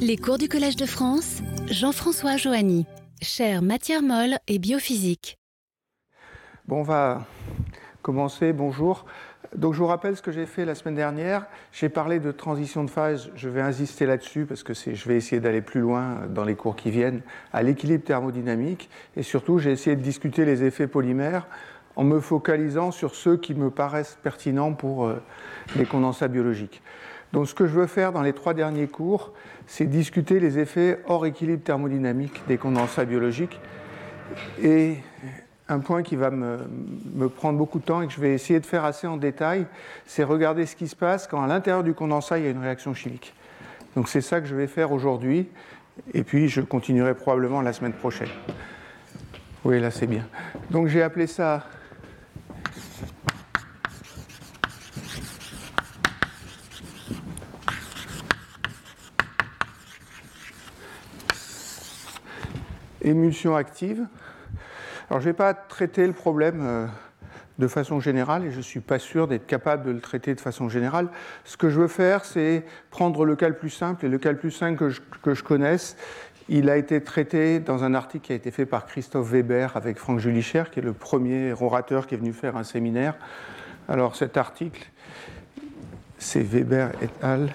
Les cours du Collège de France, Jean-François Joanny, chère matière molle et biophysique. Bon, on va commencer. Bonjour. Donc, je vous rappelle ce que j'ai fait la semaine dernière. J'ai parlé de transition de phase. Je vais insister là-dessus parce que je vais essayer d'aller plus loin dans les cours qui viennent à l'équilibre thermodynamique. Et surtout, j'ai essayé de discuter les effets polymères en me focalisant sur ceux qui me paraissent pertinents pour euh, les condensats biologiques. Donc ce que je veux faire dans les trois derniers cours, c'est discuter les effets hors équilibre thermodynamique des condensats biologiques. Et un point qui va me, prendre beaucoup de temps et que je vais essayer de faire assez en détail, c'est regarder ce qui se passe quand à l'intérieur du condensat, il y a une réaction chimique. Donc c'est ça que je vais faire aujourd'hui, et puis je continuerai probablement la semaine prochaine. Oui, là c'est bien. Donc j'ai appelé ça émulsion active. Alors, je ne vais pas traiter le problème euh, de façon générale et je ne suis pas sûr d'être capable de le traiter de façon générale. Ce que je veux faire, c'est prendre le cas le plus simple et le cas le plus simple que je, que je connaisse. Il a été traité dans un article qui a été fait par Christophe Weber avec Franck Julicher, qui est le premier orateur qui est venu faire un séminaire. Alors cet article, c'est Weber et al.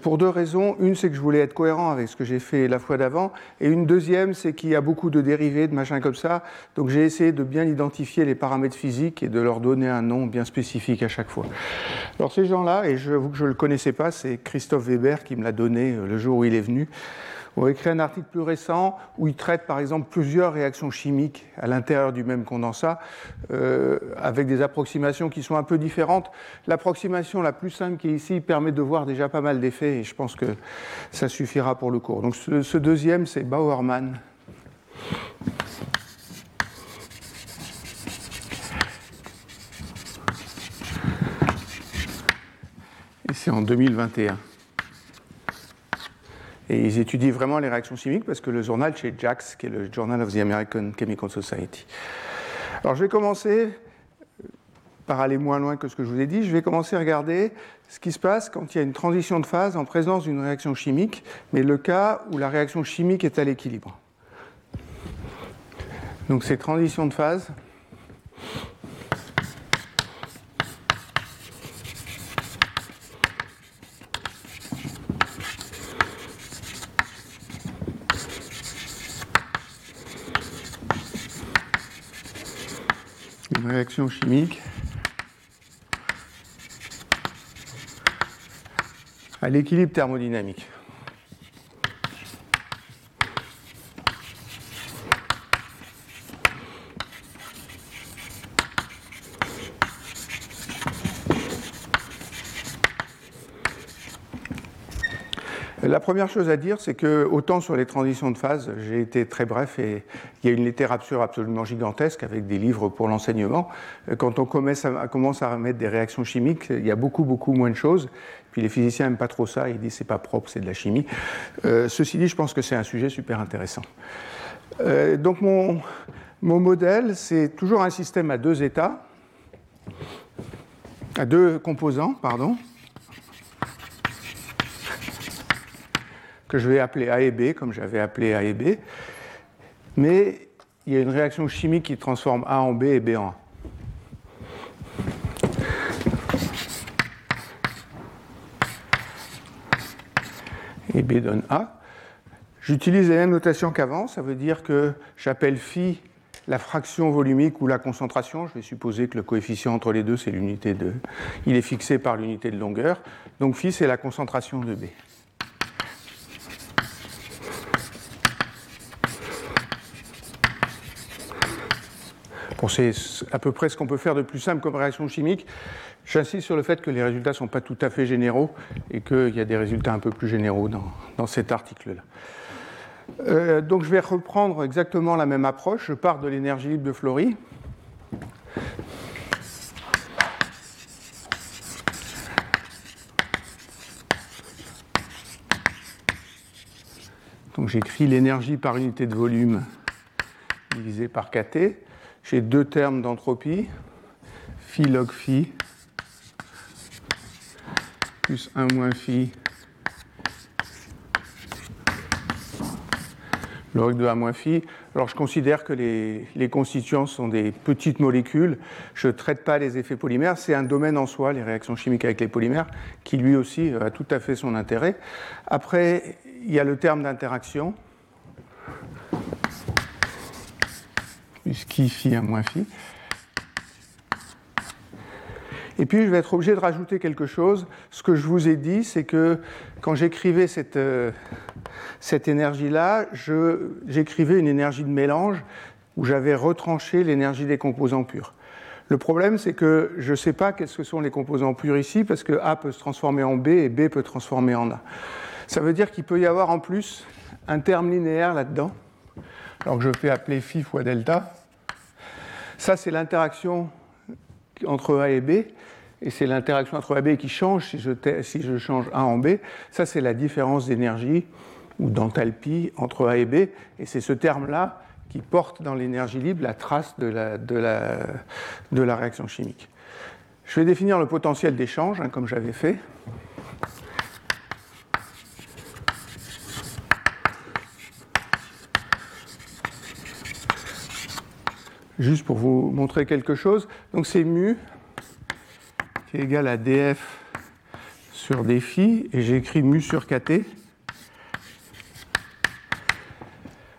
pour deux raisons. Une, c'est que je voulais être cohérent avec ce que j'ai fait la fois d'avant. Et une deuxième, c'est qu'il y a beaucoup de dérivés, de machins comme ça. Donc j'ai essayé de bien identifier les paramètres physiques et de leur donner un nom bien spécifique à chaque fois. Alors ces gens-là, et je vous que je ne le connaissais pas, c'est Christophe Weber qui me l'a donné euh, le jour où il est venu ont écrit un article plus récent où il traite par exemple plusieurs réactions chimiques à l'intérieur du même condensat euh, avec des approximations qui sont un peu différentes. L'approximation la plus simple qui est ici permet de voir déjà pas mal d'effets et je pense que ça suffira pour le cours. Donc ce, deuxième, c'est Bauermann. Et c'est en 2021. Et ils étudient vraiment les réactions chimiques parce que le journal chez JACS, qui est le Journal of the American Chemical Society. Alors je vais commencer par aller moins loin que ce que je vous ai dit. Je vais commencer à regarder ce qui se passe quand il y a une transition de phase en présence d'une réaction chimique, mais le cas où la réaction chimique est à l'équilibre. Donc ces transitions de phase, réaction chimique à l'équilibre thermodynamique. Première chose à dire, c'est que autant sur les transitions de phase, j'ai été très bref et il y a une littérature absolument gigantesque avec des livres pour l'enseignement. Quand on commence à, mettre des réactions chimiques, il y a beaucoup, beaucoup moins de choses. Puis les physiciens n'aiment pas trop ça, ils disent c'est pas propre, c'est de la chimie. Euh, ceci dit, je pense que c'est un sujet super intéressant. Euh, donc mon, mon modèle, c'est toujours un système à deux états, à deux composants, pardon. Que je vais appeler A et B, comme j'avais appelé A et B. Mais il y a une réaction chimique qui transforme A en B et B en A. Et B donne A. J'utilise la même notation qu'avant, ça veut dire que j'appelle phi la fraction volumique ou la concentration. Je vais supposer que le coefficient entre les deux, c'est l'unité de. Il est fixé par l'unité de longueur. Donc phi, c'est la concentration de B. c'est à peu près ce qu'on peut faire de plus simple comme réaction chimique. J'insiste sur le fait que les résultats ne sont pas tout à fait généraux et qu'il y a des résultats un peu plus généraux dans, cet article-là. Euh, donc je vais reprendre exactement la même approche. Je pars de l'énergie libre de Flory. Donc j'écris l'énergie par unité de volume divisé par kT. J'ai deux termes d'entropie, phi log phi plus 1 moins phi log de A moins phi. Alors je considère que les, les, constituants sont des petites molécules. Je ne traite pas les effets polymères. C'est un domaine en soi, les réactions chimiques avec les polymères, qui lui aussi a tout à fait son intérêt. Après, il y a le terme d'interaction. Plus qui phi 1 moins phi. Et puis, je vais être obligé de rajouter quelque chose. Ce que je vous ai dit, c'est que quand j'écrivais cette, euh, cette énergie-là, j'écrivais une énergie de mélange où j'avais retranché l'énergie des composants purs. Le problème, c'est que je ne sais pas qu'est-ce que sont les composants purs ici, parce que A peut se transformer en B et B peut transformer en A. Ça veut dire qu'il peut y avoir en plus un terme linéaire là-dedans, alors que je fais appeler phi fois delta. Ça, c'est l'interaction entre A et B, et c'est l'interaction entre A et B qui change si je, change A en B. Ça, c'est la différence d'énergie ou d'enthalpie entre A et B, et c'est ce terme-là qui porte dans l'énergie libre la trace de la réaction chimique. Je vais définir le potentiel d'échange, hein, comme j'avais fait. Juste pour vous montrer quelque chose. Donc c'est mu qui est égal à df sur dφ, et j'ai écrit mu sur kt.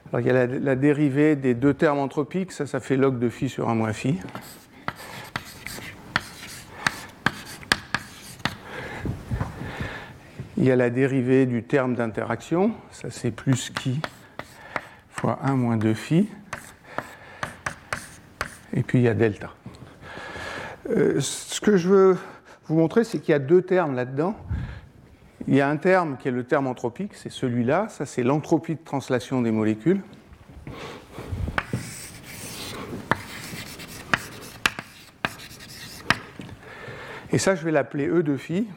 Alors il y a la, dérivée des deux termes anthropiques, ça, ça fait log de phi sur 1 moins phi. Il y a la dérivée du terme d'interaction, ça c'est plus qui fois 1 moins 2 phi. Et puis il y a delta. Euh, ce que je veux vous montrer, c'est qu'il y a deux termes là-dedans. Il y a un terme qui est le terme anthropique, c'est celui-là, ça c'est l'entropie de translation des molécules. Et ça, je vais l'appeler E de phi.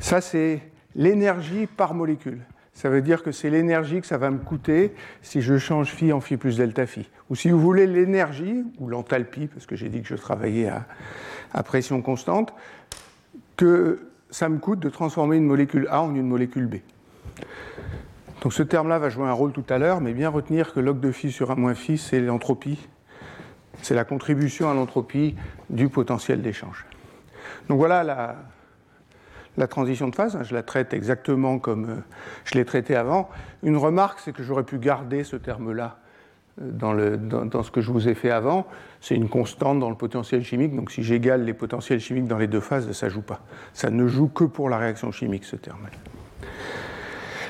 Ça, c'est l'énergie par molécule. Ça veut dire que c'est l'énergie que ça va me coûter si je change phi en phi plus delta phi. Ou si vous voulez l'énergie, ou l'enthalpie, parce que j'ai dit que je travaillais à, pression constante, que ça me coûte de transformer une molécule A en une molécule B. Donc ce terme-là va jouer un rôle tout à l'heure, mais bien retenir que log de phi sur A moins phi, c'est l'entropie, c'est la contribution à l'entropie du potentiel d'échange. Donc voilà la, la transition de phase, je la traite exactement comme euh, je l'ai traité avant. Une remarque, c'est que j'aurais pu garder ce terme-là euh, dans, ce que je vous ai fait avant. C'est une constante dans le potentiel chimique, donc si j'égale les potentiels chimiques dans les deux phases, ça ne joue pas. Ça ne joue que pour la réaction chimique, ce terme-là.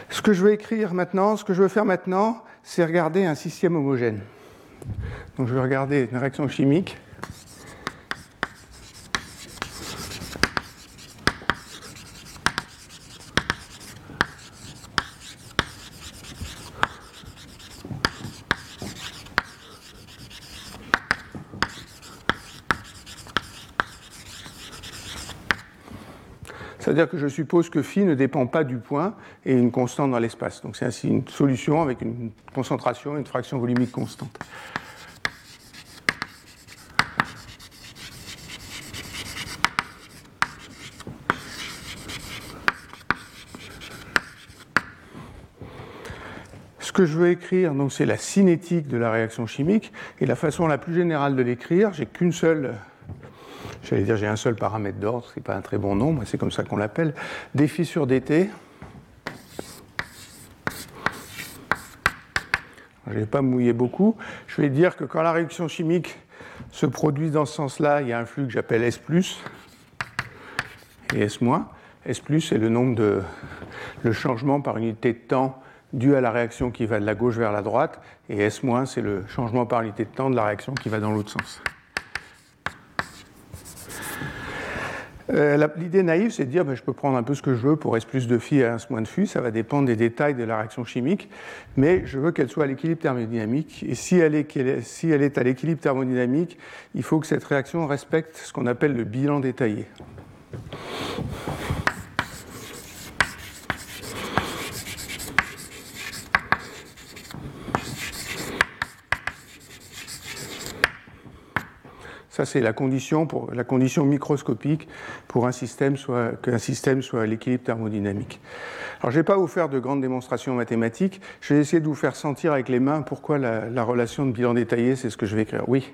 Ce que je vais écrire maintenant, ce que je veux faire maintenant, c'est regarder un système homogène. Donc je vais regarder une réaction chimique C'est-à-dire que je suppose que phi ne dépend pas du point et une constante dans l'espace. Donc c'est ainsi une solution avec une concentration une fraction volumique constante. Ce que je veux écrire, c'est la cinétique de la réaction chimique, et la façon la plus générale de l'écrire, j'ai qu'une seule j'allais dire j'ai un seul paramètre d'ordre, ce n'est pas un très bon nom, c'est comme ça qu'on l'appelle, défi sur dt. Je ne vais pas mouiller beaucoup. Je vais dire que quand la réaction chimique se produit dans ce sens-là, il y a un flux que j'appelle S et S-. S c'est le nombre de le changement par unité de temps dû à la réaction qui va de la gauche vers la droite, et S-, c'est le changement par unité de temps de la réaction qui va dans l'autre sens. Euh, l'idée naïve, c'est de dire ben, je peux prendre un peu ce que je veux pour S plus de phi et S moins de phi, ça va dépendre des détails de la réaction chimique, mais je veux qu'elle soit à l'équilibre thermodynamique. Et si elle, est, si elle est à l'équilibre thermodynamique, il faut que cette réaction respecte ce qu'on appelle le bilan détaillé. Ça, c'est la condition, pour, la condition microscopique pour un système soit, qu'un système soit à l'équilibre thermodynamique. Alors, je ne vais pas vous faire de grandes démonstrations mathématiques. Je vais essayer de vous faire sentir avec les mains pourquoi la, relation de bilan détaillé, c'est ce que je vais écrire. Oui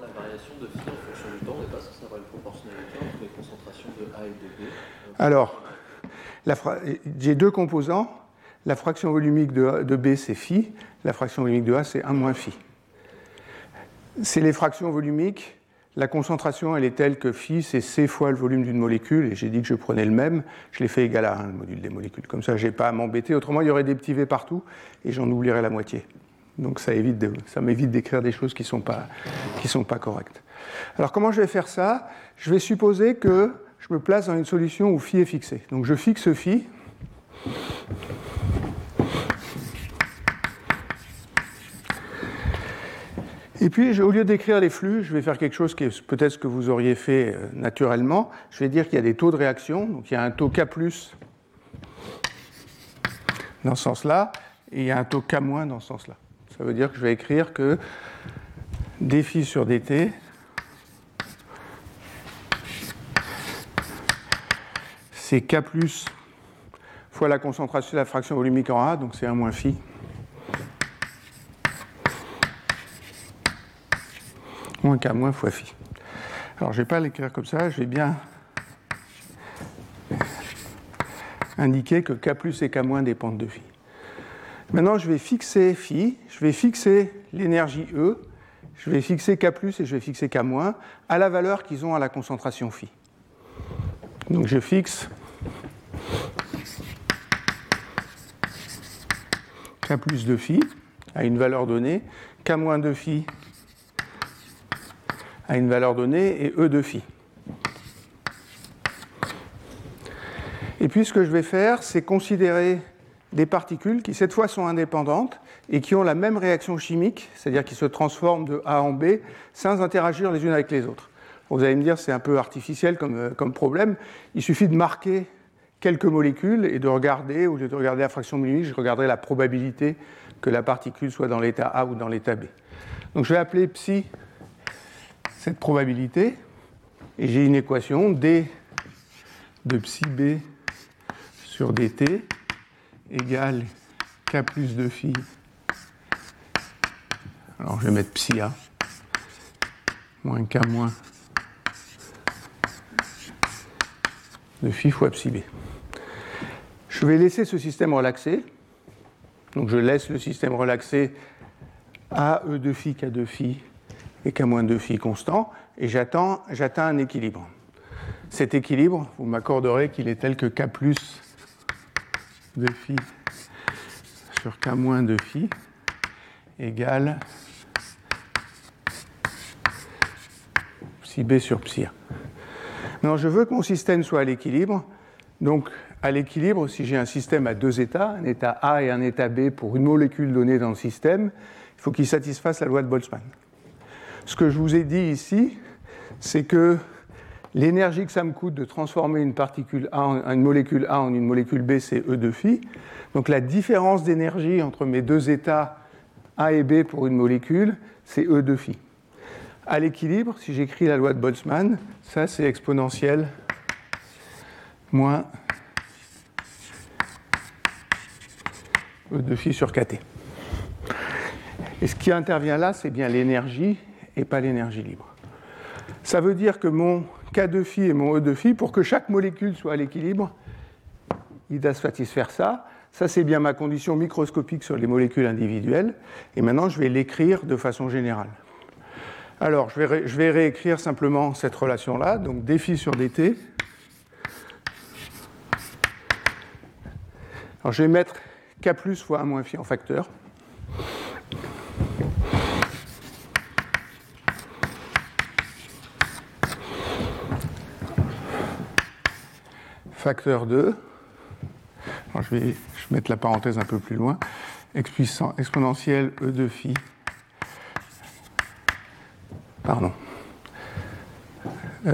La variation de phi en fonction du temps n'est pas censée avoir une proportionnalité entre les concentrations de A et de B Alors, j'ai deux composants. La fraction volumique de, de B, c'est phi. La fraction volumique de A, c'est 1 moins phi. C'est les fractions volumiques la concentration, elle est telle que phi, c'est c fois le volume d'une molécule, et j'ai dit que je prenais le même, je l'ai fait égal à 1, le module des molécules. Comme ça, je n'ai pas à m'embêter. Autrement, il y aurait des petits v partout, et j'en oublierais la moitié. Donc ça, évite ça m'évite d'écrire des choses qui ne sont, pas, correctes. Alors comment je vais faire ça? Je vais supposer que je me place dans une solution où phi est fixé. Donc je fixe phi. Et puis, au lieu d'écrire les flux, je vais faire quelque chose qui est peut-être ce que vous auriez fait euh, naturellement. Je vais dire qu'il y a des taux de réaction. Donc, il y a un taux K dans ce sens-là, et il y a un taux K- dans ce sens-là. Ça veut dire que je vais écrire que dφ sur dt c'est K fois la concentration de la fraction volumique en A, donc c'est 1 moins phi. Moins K moins fois phi. Alors je ne vais pas l'écrire comme ça, je vais bien indiquer que K plus et K moins dépendent de phi. Maintenant, je vais fixer phi, je vais fixer l'énergie E, je vais fixer K plus et je vais fixer K moins à la valeur qu'ils ont à la concentration phi. Donc je fixe K plus de phi à une valeur donnée, K moins de phi à une valeur donnée et E de phi. Et puis ce que je vais faire, c'est considérer des particules qui cette fois sont indépendantes et qui ont la même réaction chimique, c'est-à-dire qui se transforment de A en B sans interagir les unes avec les autres. Vous allez me dire c'est un peu artificiel comme, euh, problème. Il suffit de marquer quelques molécules et de regarder, au lieu de regarder la fraction millimètre, je regarderai la probabilité que la particule soit dans l'état A ou dans l'état B. Donc je vais appeler psi cette probabilité et j'ai une équation d de psi b sur dt égale k plus de phi. Alors je vais mettre psi a moins k moins de phi fois psi b. Je vais laisser ce système relaxé. Donc je laisse le système relaxé à e de phi k de phi et qu'à moins 2 phi constant, et j'atteins un équilibre. Cet équilibre, vous m'accorderez qu'il est tel que k plus de phi sur k moins de phi égale psi b sur psi a. Maintenant, je veux que mon système soit à l'équilibre. Donc, à l'équilibre, si j'ai un système à deux états, un état A et un état B pour une molécule donnée dans le système, il faut qu'il satisfasse la loi de Boltzmann. Ce que je vous ai dit ici, c'est que l'énergie que ça me coûte de transformer une particule A en une molécule A en une molécule B, c'est E de phi. Donc la différence d'énergie entre mes deux états A et B pour une molécule, c'est E de phi. À l'équilibre, si j'écris la loi de Boltzmann, ça c'est exponentiel moins E de phi sur kT. Et ce qui intervient là, c'est bien l'énergie et pas l'énergie libre. Ça veut dire que mon K de phi et mon E de phi, pour que chaque molécule soit à l'équilibre, il doit satisfaire ça. Ça, c'est bien ma condition microscopique sur les molécules individuelles. Et maintenant, je vais l'écrire de façon générale. Alors, je vais, réécrire simplement cette relation-là. Donc, dφ sur dt. Alors, je vais mettre K plus fois 1 moins phi en facteur. Facteur 2. je vais mettre la parenthèse un peu plus loin. exponentielle E de phi. Pardon. 1.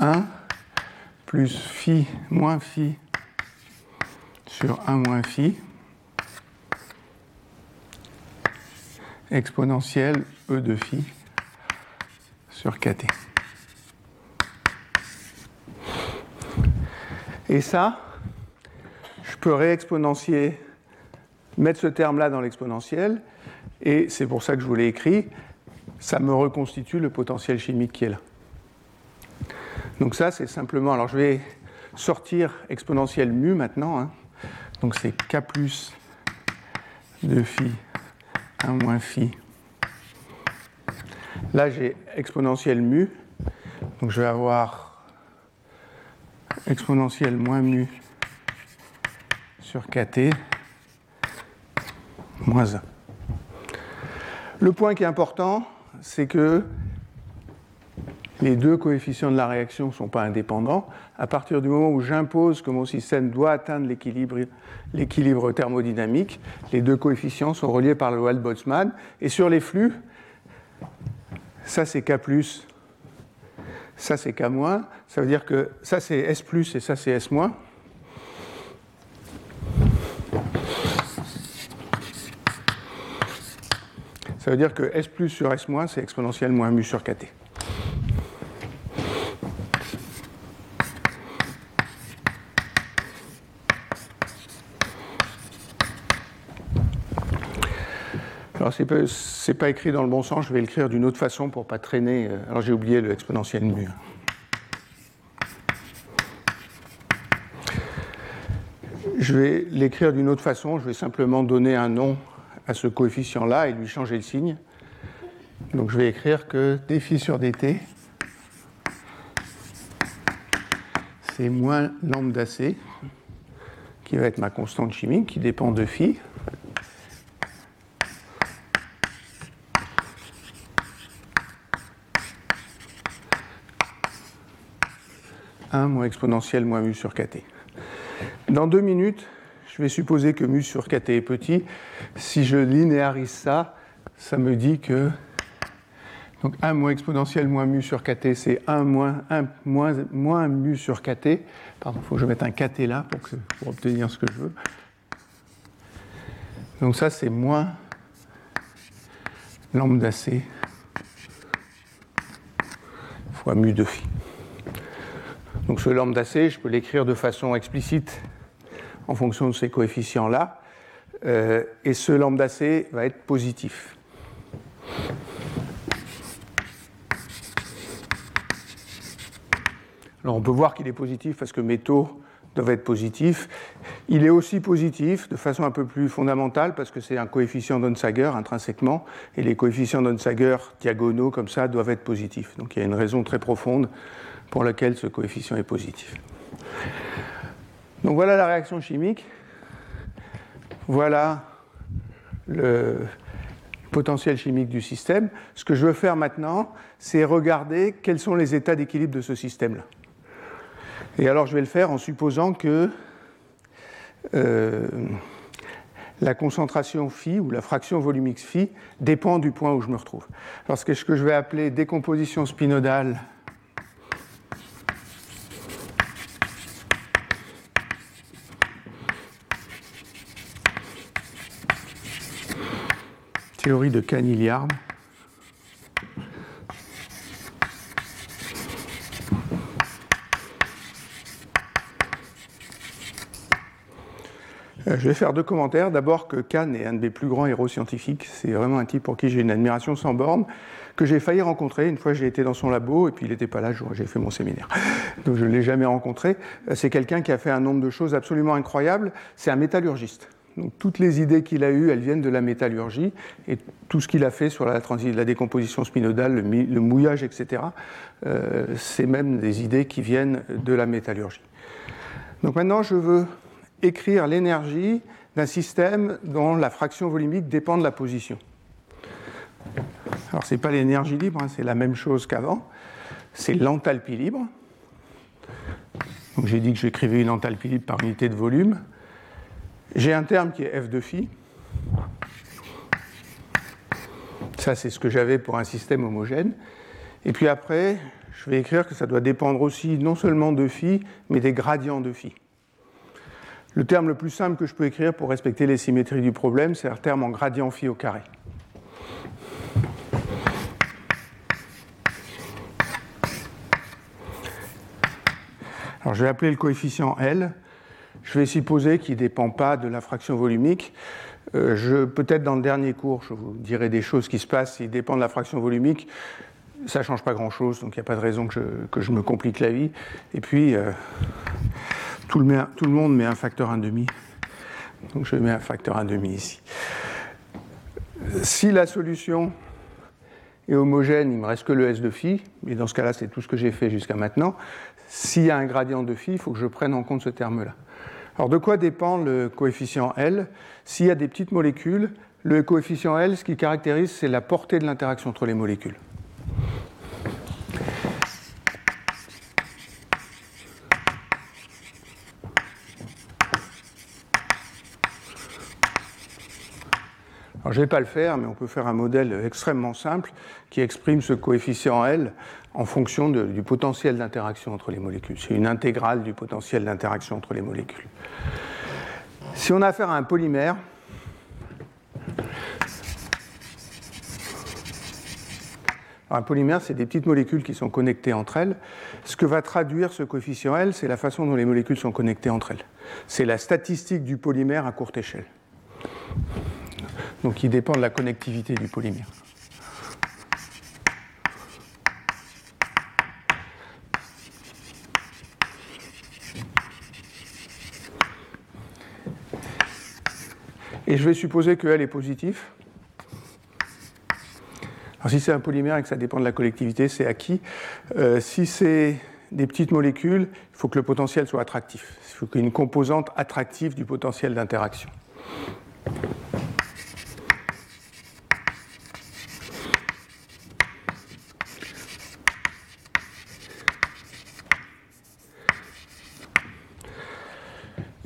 1 plus phi moins phi sur 1 moins phi exponentielle E de phi sur kt. Et ça, je peux réexponentier, mettre ce terme-là dans l'exponentielle, et c'est pour ça que je vous l'ai écrit, ça me reconstitue le potentiel chimique qui est là. Donc ça, c'est simplement, alors je vais sortir exponentielle mu maintenant, hein. donc c'est k plus de phi 1 moins phi. Là, j'ai exponentielle mu, donc je vais avoir exponentielle moins mu sur kt moins 1. Le point qui est important, c'est que les deux coefficients de la réaction ne sont pas indépendants. À partir du moment où j'impose que mon système doit atteindre l'équilibre thermodynamique, les deux coefficients sont reliés par la loi de Boltzmann. Et sur les flux, ça c'est K+, ça c'est K-, ça veut dire que ça c'est S+, et ça c'est S-. Ça veut dire que S plus sur S moins, c'est exponentielle moins mu sur KT. Alors, ce n'est pas, écrit dans le bon sens, je vais l'écrire d'une autre façon pour ne pas traîner. Euh, alors, j'ai oublié le exponentiel mu. Je vais l'écrire d'une autre façon, je vais simplement donner un nom à ce coefficient-là et lui changer le signe. Donc je vais écrire que dφ sur dt, c'est moins lambda c, qui va être ma constante chimique, qui dépend de phi. « 1 moins exponentielle moins mu sur kt. Dans deux minutes, je vais supposer que mu sur kt est petit. Si je linéarise ça, ça me dit que donc 1 moins exponentielle moins mu sur kt, c'est 1 moins, 1 moins, moins mu sur kt. Pardon, il faut que je mette un kt là pour, pour obtenir ce que je veux. Donc ça, c'est moins lambda c fois mu de phi. Donc ce lambda c, je peux l'écrire de façon explicite en fonction de ces coefficients-là. Euh, et ce lambda c va être positif. Alors on peut voir qu'il est positif parce que mes taux doivent être positifs. Il est aussi positif de façon un peu plus fondamentale parce que c'est un coefficient d'Onsager intrinsèquement et les coefficients d'Onsager diagonaux comme ça doivent être positifs. Donc il y a une raison très profonde pour laquelle ce coefficient est positif. Donc voilà la réaction chimique. Voilà le potentiel chimique du système. Ce que je veux faire maintenant, c'est regarder quels sont les états d'équilibre de ce système-là. Et alors je vais le faire en supposant que euh, la concentration phi ou la fraction volumique phi dépend du point où je me retrouve. Alors ce que je vais appeler décomposition spinodale théorie de Caniliard. Euh, je vais faire deux commentaires. D'abord que Kahn est un de mes plus grands héros scientifiques. C'est vraiment un type pour qui j'ai une admiration sans borne, que j'ai failli rencontrer. Une fois, j'ai été dans son labo et puis il n'était pas là, j'ai fait mon séminaire. Donc je ne l'ai jamais rencontré. Euh, c'est quelqu'un qui a fait un nombre de choses absolument incroyables. C'est un métallurgiste. Toutes les idées qu'il a eues, elles viennent de la métallurgie, et tout ce qu'il a fait sur la, la décomposition spinodale, le, mouillage, etc., euh, c'est même des idées qui viennent de la métallurgie. Donc maintenant, je veux écrire l'énergie d'un système dont la fraction volumique dépend de la position. Alors, ce n'est pas l'énergie libre, hein, c'est la même chose qu'avant. C'est l'enthalpie libre. Donc, j'ai dit que j'écrivais une enthalpie libre par unité de volume. J'ai un terme qui est F de phi. Ça, c'est ce que j'avais pour un système homogène. Et puis après, je vais écrire que ça doit dépendre aussi non seulement de phi, mais des gradients de phi. Le terme le plus simple que je peux écrire pour respecter les symétries du problème, c'est un terme en gradient phi au carré. Alors je vais appeler le coefficient L. Je vais supposer qu'il ne dépend pas de la fraction volumique. Euh, peut-être dans le dernier cours, je vous dirai des choses qui se passent. S'il dépend de la fraction volumique, ça ne change pas grand-chose, donc il n'y a pas de raison que je, me complique la vie. Et puis, euh, tout, le, tout, le, monde met un facteur 1,5. Donc je mets un facteur 1,5 ici. Si la solution est homogène, il me reste que le S de phi, mais dans ce cas-là, c'est tout ce que j'ai fait jusqu'à maintenant. S'il y a un gradient de phi, il faut que je prenne en compte ce terme-là. Alors de quoi dépend le coefficient L? S'il y a des petites molécules, le coefficient L, ce qui caractérise, c'est la portée de l'interaction entre les molécules. Alors, je ne vais pas le faire, mais on peut faire un modèle extrêmement simple qui exprime ce coefficient L en fonction du potentiel d'interaction entre les molécules. C'est une intégrale du potentiel d'interaction entre les molécules. Si on a affaire à un polymère, un polymère, c'est des petites molécules qui sont connectées entre elles. Ce que va traduire ce coefficient L, c'est la façon dont les molécules sont connectées entre elles. C'est la statistique du polymère à courte échelle. Donc, il dépend de la connectivité du polymère. Et je vais supposer que L est positif. Alors si c'est un polymère et que ça dépend de la collectivité, c'est acquis. Euh, si c'est des petites molécules, il faut que le potentiel soit attractif. Il faut qu'il y ait une composante attractive du potentiel d'interaction.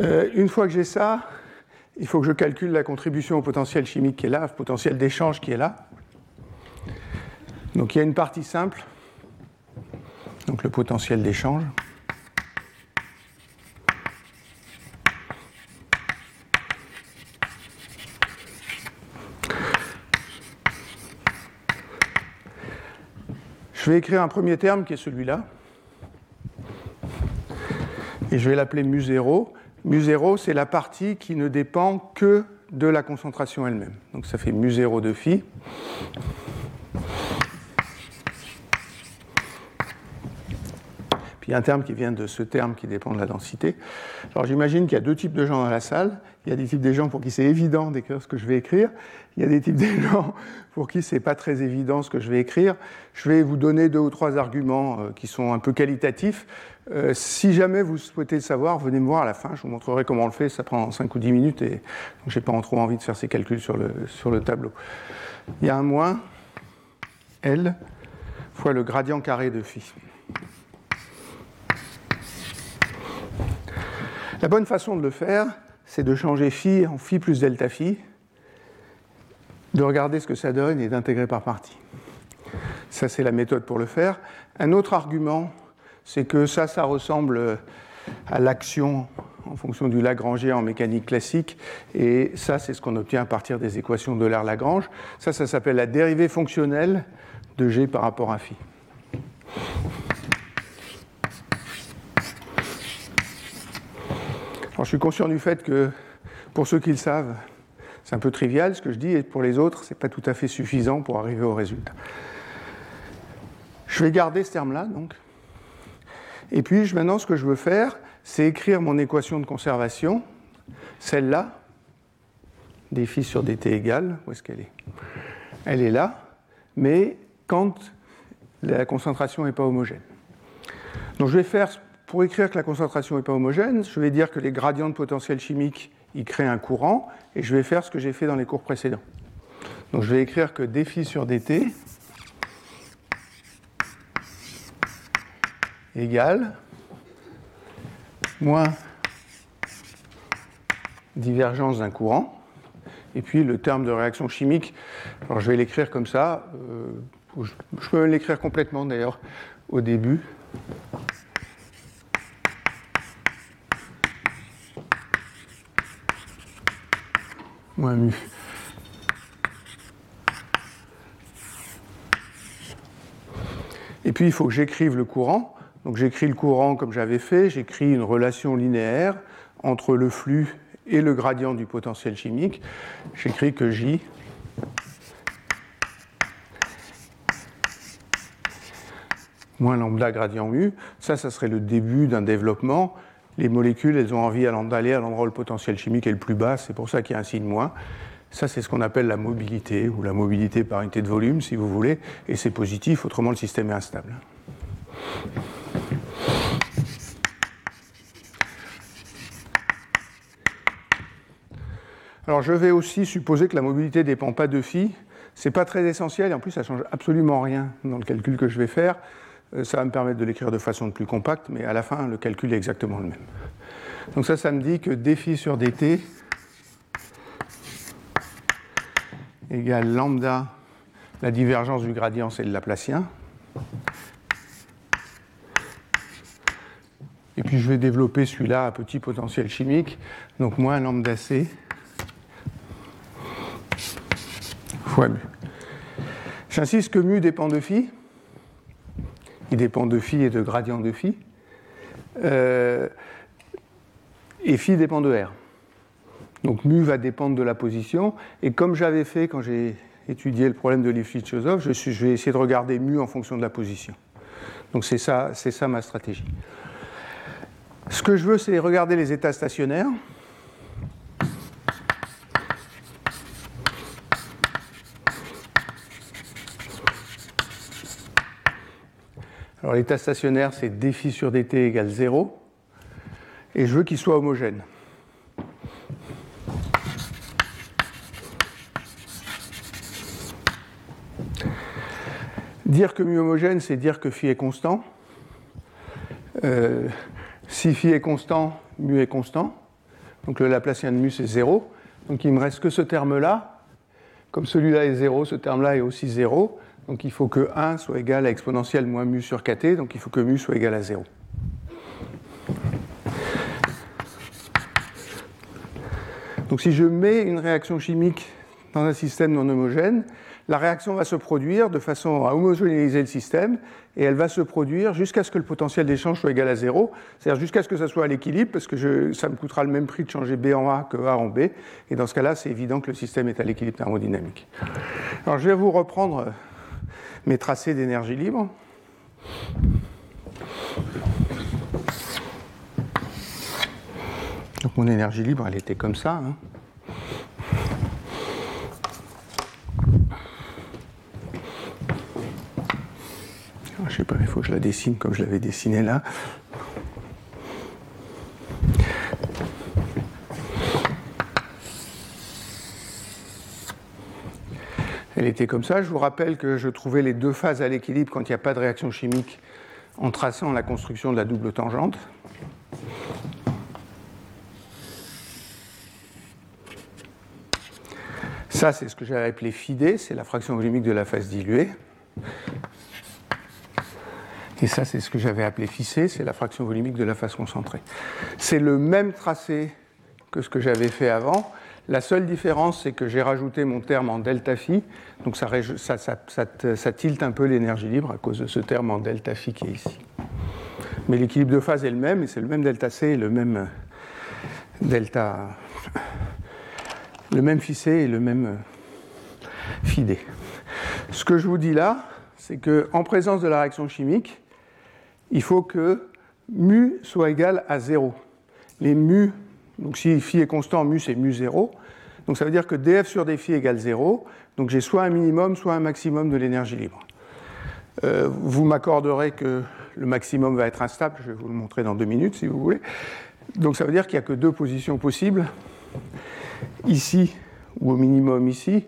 Euh, une fois que j'ai ça, il faut que je calcule la contribution au potentiel chimique qui est là, au potentiel d'échange qui est là. Donc il y a une partie simple, donc le potentiel d'échange. Je vais écrire un premier terme qui est celui-là. Et je vais l'appeler mu0 mu0, c'est la partie qui ne dépend que de la concentration elle-même. Donc ça fait mu0 de phi. Puis il y a un terme qui vient de ce terme qui dépend de la densité. Alors j'imagine qu'il y a deux types de gens dans la salle. Il y a des types de gens pour qui c'est évident d'écrire ce que je vais écrire. Il y a des types de gens pour qui c'est pas très évident ce que je vais écrire. Je vais vous donner deux ou trois arguments euh, qui sont un peu qualitatifs. Euh, si jamais vous souhaitez le savoir, venez me voir à la fin, je vous montrerai comment on le fait, ça prend 5 ou 10 minutes et je n'ai pas trop envie de faire ces calculs sur le, sur le tableau. Il y a un moins L fois le gradient carré de phi. La bonne façon de le faire, c'est de changer phi en phi plus delta phi, de regarder ce que ça donne et d'intégrer par partie. Ça, c'est la méthode pour le faire. Un autre argument c'est que ça, ça ressemble à l'action en fonction du Lagrangien en mécanique classique. Et ça, c'est ce qu'on obtient à partir des équations de l'air Lagrange. Ça, ça s'appelle la dérivée fonctionnelle de G par rapport à phi. Alors, je suis conscient du fait que, pour ceux qui le savent, c'est un peu trivial ce que je dis, et pour les autres, ce n'est pas tout à fait suffisant pour arriver au résultat. Je vais garder ce terme-là, donc. Et puis maintenant, ce que je veux faire, c'est écrire mon équation de conservation, celle-là, phi sur dt égale, où est-ce qu'elle est? Elle est là, mais quand la concentration n'est pas homogène. Donc je vais faire pour écrire que la concentration n'est pas homogène, je vais dire que les gradients de potentiel chimique, ils créent un courant, et je vais faire ce que j'ai fait dans les cours précédents. Donc je vais écrire que dφ sur dt égale moins divergence d'un courant, et puis le terme de réaction chimique, alors je vais l'écrire comme ça, euh, je peux l'écrire complètement d'ailleurs au début. Moins mu. Et puis il faut que j'écrive le courant. Donc j'écris le courant comme j'avais fait, j'écris une relation linéaire entre le flux et le gradient du potentiel chimique. J'écris que J moins lambda gradient mu. Ça, ça serait le début d'un développement. Les molécules, elles ont envie d'aller à l'endroit où le potentiel chimique est le plus bas, c'est pour ça qu'il y a un signe moins. Ça, c'est ce qu'on appelle la mobilité, ou la mobilité par unité de volume, si vous voulez, et c'est positif, autrement le système est instable. Alors je vais aussi supposer que la mobilité ne dépend pas de phi. Ce n'est pas très essentiel et en plus ça ne change absolument rien dans le calcul que je vais faire. Euh, ça va me permettre de l'écrire de façon plus compacte, mais à la fin le calcul est exactement le même. Donc ça, ça me dit que dφ sur dt égale lambda, la divergence du gradient c'est le Laplacien. Et puis je vais développer celui-là à petit potentiel chimique, donc moins lambda c fois mu. J'insiste que mu dépend de phi. Il dépend de phi et de gradient de phi. Euh, et phi dépend de r. Donc mu va dépendre de la position. Et comme j'avais fait quand j'ai étudié le problème de Lifshitz-Joseph, je, je, vais essayer de regarder mu en fonction de la position. Donc c'est ça, c'est ça ma stratégie. Ce que je veux, c'est regarder les états stationnaires. Alors l'état stationnaire, c'est dφ sur dt égale 0. Et je veux qu'il soit homogène. Dire que mu homogène, c'est dire que phi est constant. Euh, si phi est constant, mu est constant. Donc le Laplacien de mu, c'est 0. Donc il ne me reste que ce terme-là. Comme celui-là est 0, ce terme-là est aussi 0. Donc il faut que 1 soit égal à exponentielle moins mu sur kt, donc il faut que mu soit égal à 0. Donc si je mets une réaction chimique dans un système non homogène, la réaction va se produire de façon à homogénéiser le système, et elle va se produire jusqu'à ce que le potentiel d'échange soit égal à 0, c'est-à-dire jusqu'à ce que ça soit à l'équilibre, parce que ça me coûtera le même prix de changer B en A que A en B, et dans ce cas-là, c'est évident que le système est à l'équilibre thermodynamique. Alors je vais vous reprendre mes tracés d'énergie libre. Donc mon énergie libre, elle était comme ça. Hein. Ah, je sais pas, il faut que je la dessine comme je l'avais dessinée là. Elle était comme ça. Je vous rappelle que je trouvais les deux phases à l'équilibre quand il n'y a pas de réaction chimique en traçant la construction de la double tangente. Ça, c'est ce que j'avais appelé phi c'est la fraction volumique de la phase diluée. Et ça, c'est ce que j'avais appelé phi c'est la fraction volumique de la phase concentrée. C'est le même tracé que ce que j'avais fait avant. La seule différence, c'est que j'ai rajouté mon terme en delta phi, donc ça, tilte un peu l'énergie libre à cause de ce terme en delta phi qui est ici. Mais l'équilibre de phase est le même, et c'est le même delta C et le même euh, delta. le même phi C et le même euh, phi D. Ce que je vous dis là, c'est qu'en présence de la réaction chimique, il faut que mu soit égal à 0. Les mu donc si phi est constant, mu c'est mu 0. Donc ça veut dire que df sur dφ égale 0. Donc j'ai soit un minimum, soit un maximum de l'énergie libre. Euh, vous m'accorderez que le maximum va être instable, je vais vous le montrer dans deux minutes si vous voulez. Donc ça veut dire qu'il n'y a que deux positions possibles, ici ou au minimum ici.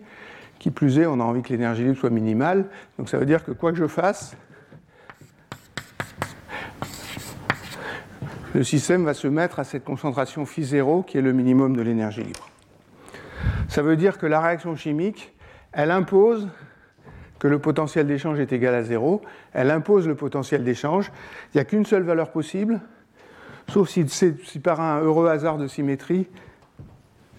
Qui plus est, on a envie que l'énergie libre soit minimale. Donc ça veut dire que quoi que je fasse, le système va se mettre à cette concentration phi0 qui est le minimum de l'énergie libre. Ça veut dire que la réaction chimique, elle impose que le potentiel d'échange est égal à zéro, elle impose le potentiel d'échange, il n'y a qu'une seule valeur possible, sauf si, par un heureux hasard de symétrie,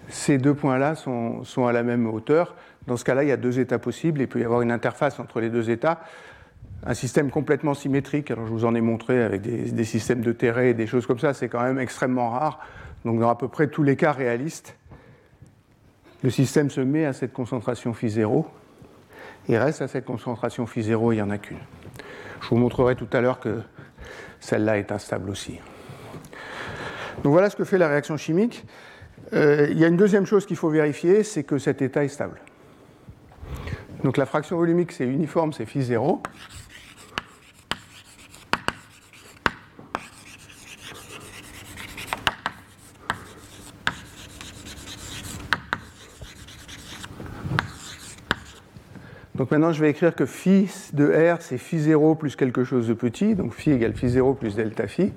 ces deux points-là sont, à la même hauteur. Dans ce cas-là, il y a deux états possibles, et il peut y avoir une interface entre les deux états. Un système complètement symétrique, alors je vous en ai montré avec des, systèmes de terré et des choses comme ça, c'est quand même extrêmement rare. Donc dans à peu près tous les cas réalistes, le système se met à cette concentration phi 0 et reste à cette concentration phi 0, il n'y en a qu'une. Je vous montrerai tout à l'heure que celle-là est instable aussi. Donc voilà ce que fait la réaction chimique. Euh, il y a une deuxième chose qu'il faut vérifier, c'est que cet état est stable. Donc la fraction volumique, c'est uniforme, c'est phi 0. Donc maintenant, je vais écrire que phi de R, c'est phi 0 plus quelque chose de petit, donc phi égale phi 0 plus delta phi.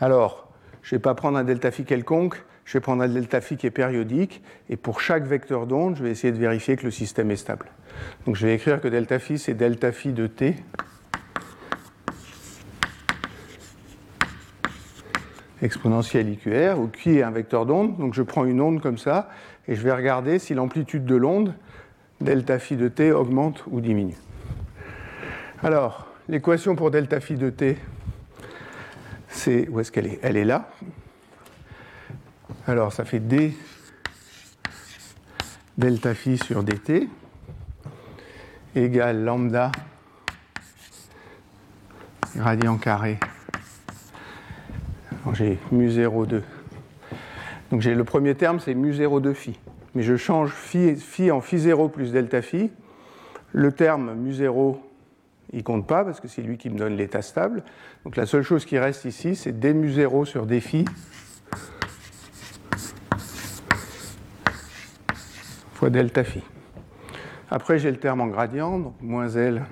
Alors, je ne vais pas prendre un delta phi quelconque, je vais prendre un delta phi qui est périodique, et pour chaque vecteur d'onde, je vais essayer de vérifier que le système est stable. Donc je vais écrire que delta phi, c'est delta phi de t exponentielle IQR, où qui est un vecteur d'onde. Donc je prends une onde comme ça, et je vais regarder si l'amplitude de l'onde, delta phi de t, augmente ou diminue. Alors, l'équation pour delta phi de t, c'est. Où est-ce qu'elle est? Elle est là. Alors, ça fait d delta phi sur dt égale lambda gradient carré j'ai mu02. Donc j'ai le premier terme, c'est mu02 phi. Mais je change phi, phi en phi 0 plus delta phi. Le terme mu0, il compte pas parce que c'est lui qui me donne l'état stable. Donc la seule chose qui reste ici, c'est d mu0 sur d phi fois delta phi. Après, j'ai le terme en gradient, donc moins L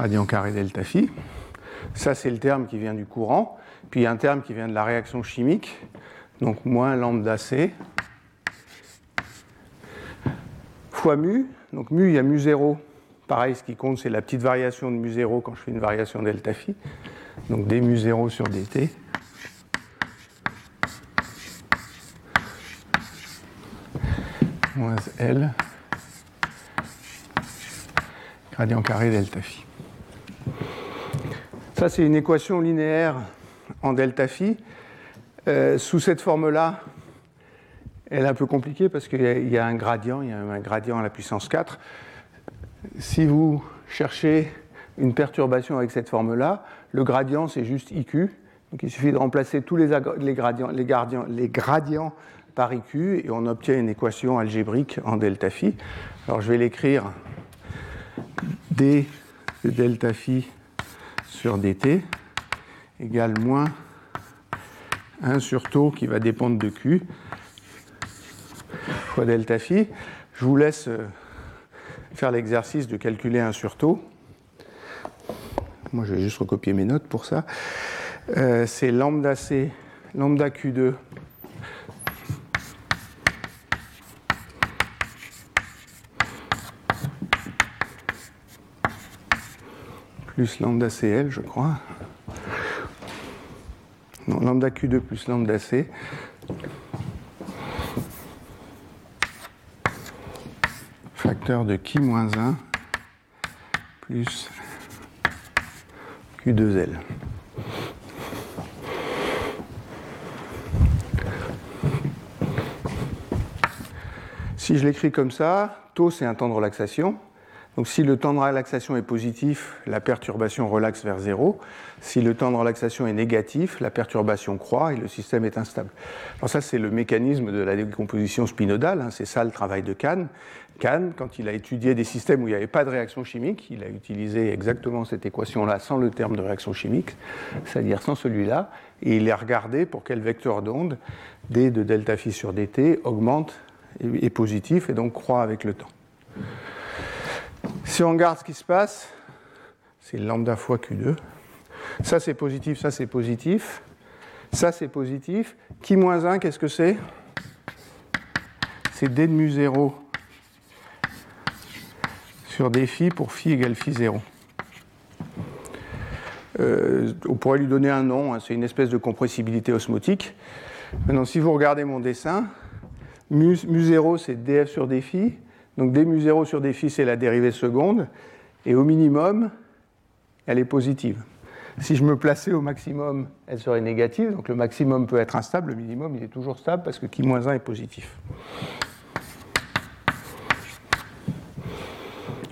gradient carré delta phi. Ça, c'est le terme qui vient du courant. Puis il y a un terme qui vient de la réaction chimique, donc moins lambda c fois mu. Donc mu, il y a mu 0. Pareil, ce qui compte, c'est la petite variation de mu 0 quand je fais une variation delta phi. Donc d mu 0 sur dt. Moins L gradient carré delta phi. Ça, c'est une équation linéaire en delta phi. Euh, sous cette forme-là, elle est un peu compliquée parce qu'il y, a un gradient, il y a un gradient à la puissance 4. Si vous cherchez une perturbation avec cette forme-là, le gradient, c'est juste IQ. Donc il suffit de remplacer tous les, gradients, les, les gradients par IQ et on obtient une équation algébrique en delta phi. Alors je vais l'écrire d de delta phi sur dt égale moins 1 sur taux qui va dépendre de Q fois delta phi. Je vous laisse euh, faire l'exercice de calculer 1 sur taux. Moi, je vais juste recopier mes notes pour ça. Euh, c'est lambda C, lambda Q2 plus lambda CL, je crois. Non, lambda Q2 plus lambda C. Facteur de Q moins 1 plus Q2L. Si je l'écris comme ça, taux c'est un temps de relaxation. Donc si le temps de relaxation est positif, la perturbation relaxe vers zéro. Si le temps de relaxation est négatif, la perturbation croît et le système est instable. Alors ça, c'est le mécanisme de la décomposition spinodale. Hein. c'est ça le travail de Kahn. Kahn, quand il a étudié des systèmes où il n'y avait pas de réaction chimique, il a utilisé exactement cette équation-là sans le terme de réaction chimique, c'est-à-dire sans celui-là, et il a regardé pour quel vecteur d'onde d de delta sur dt augmente et est positif et donc croît avec le temps. Si on regarde ce qui se passe, c'est lambda fois Q2. Ça c'est positif, ça c'est positif. Ça c'est positif. Qui moins 1, qu'est-ce que c'est? C'est d de mu 0 sur d phi pour phi égale phi 0. Euh, on pourrait lui donner un nom, hein, c'est une espèce de compressibilité osmotique. Maintenant, si vous regardez mon dessin, mu, mu 0 c'est df sur d phi, donc d mu 0 sur d phi, c'est la dérivée seconde, et au minimum, elle est positive. Si je me plaçais au maximum, elle serait négative, donc le maximum peut être instable, le minimum il est toujours stable parce que qui moins 1 est positif.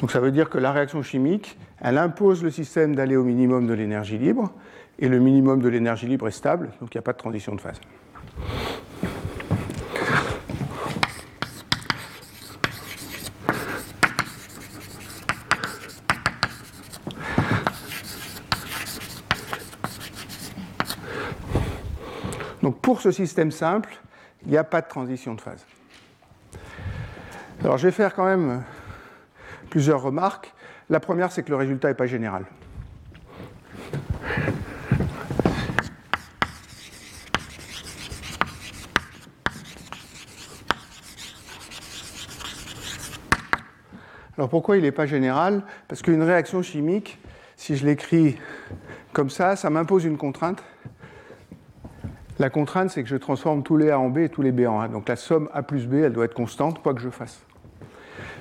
Donc ça veut dire que la réaction chimique, elle impose le système d'aller au minimum de l'énergie libre, et le minimum de l'énergie libre est stable, donc il n'y a pas de transition de phase. Pour ce système simple, il n'y a pas de transition de phase. Alors je vais faire quand même plusieurs remarques. La première, c'est que le résultat n'est pas général. Alors pourquoi il n'est pas général? Parce qu'une réaction chimique, si je l'écris comme ça, ça m'impose une contrainte la contrainte, c'est que je transforme tous les A en B et tous les B en A. Donc la somme A plus B, elle doit être constante, quoi que je fasse.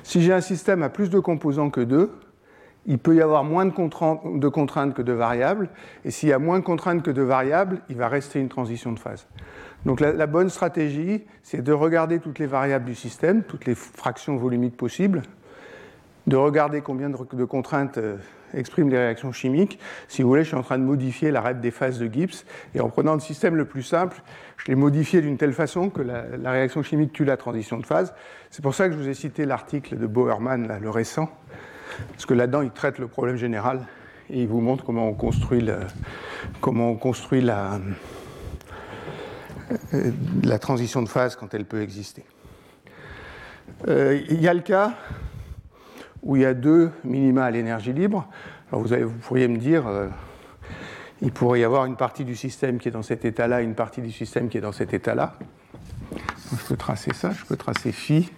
Si j'ai un système à plus de composants que 2, il peut y avoir moins de contraintes que de variables. Et s'il y a moins de contraintes que de variables, il va rester une transition de phase. Donc la, la bonne stratégie, c'est de regarder toutes les variables du système, toutes les fractions volumiques possibles, de regarder combien de, contraintes euh, expriment les réactions chimiques. Si vous voulez, je suis en train de modifier la règle des phases de Gibbs, et en prenant le système le plus simple, je l'ai modifié d'une telle façon que la, réaction chimique tue la transition de phase. C'est pour ça que je vous ai cité l'article de Boerman, le récent, parce que là-dedans, il traite le problème général, et il vous montre comment on construit, euh, la transition de phase quand elle peut exister. Euh, il y a le cas où il y a deux minima à l'énergie libre. Alors vous, vous, pourriez me dire, euh, il pourrait y avoir une partie du système qui est dans cet état-là et une partie du système qui est dans cet état-là. Je peux tracer ça, je peux tracer phi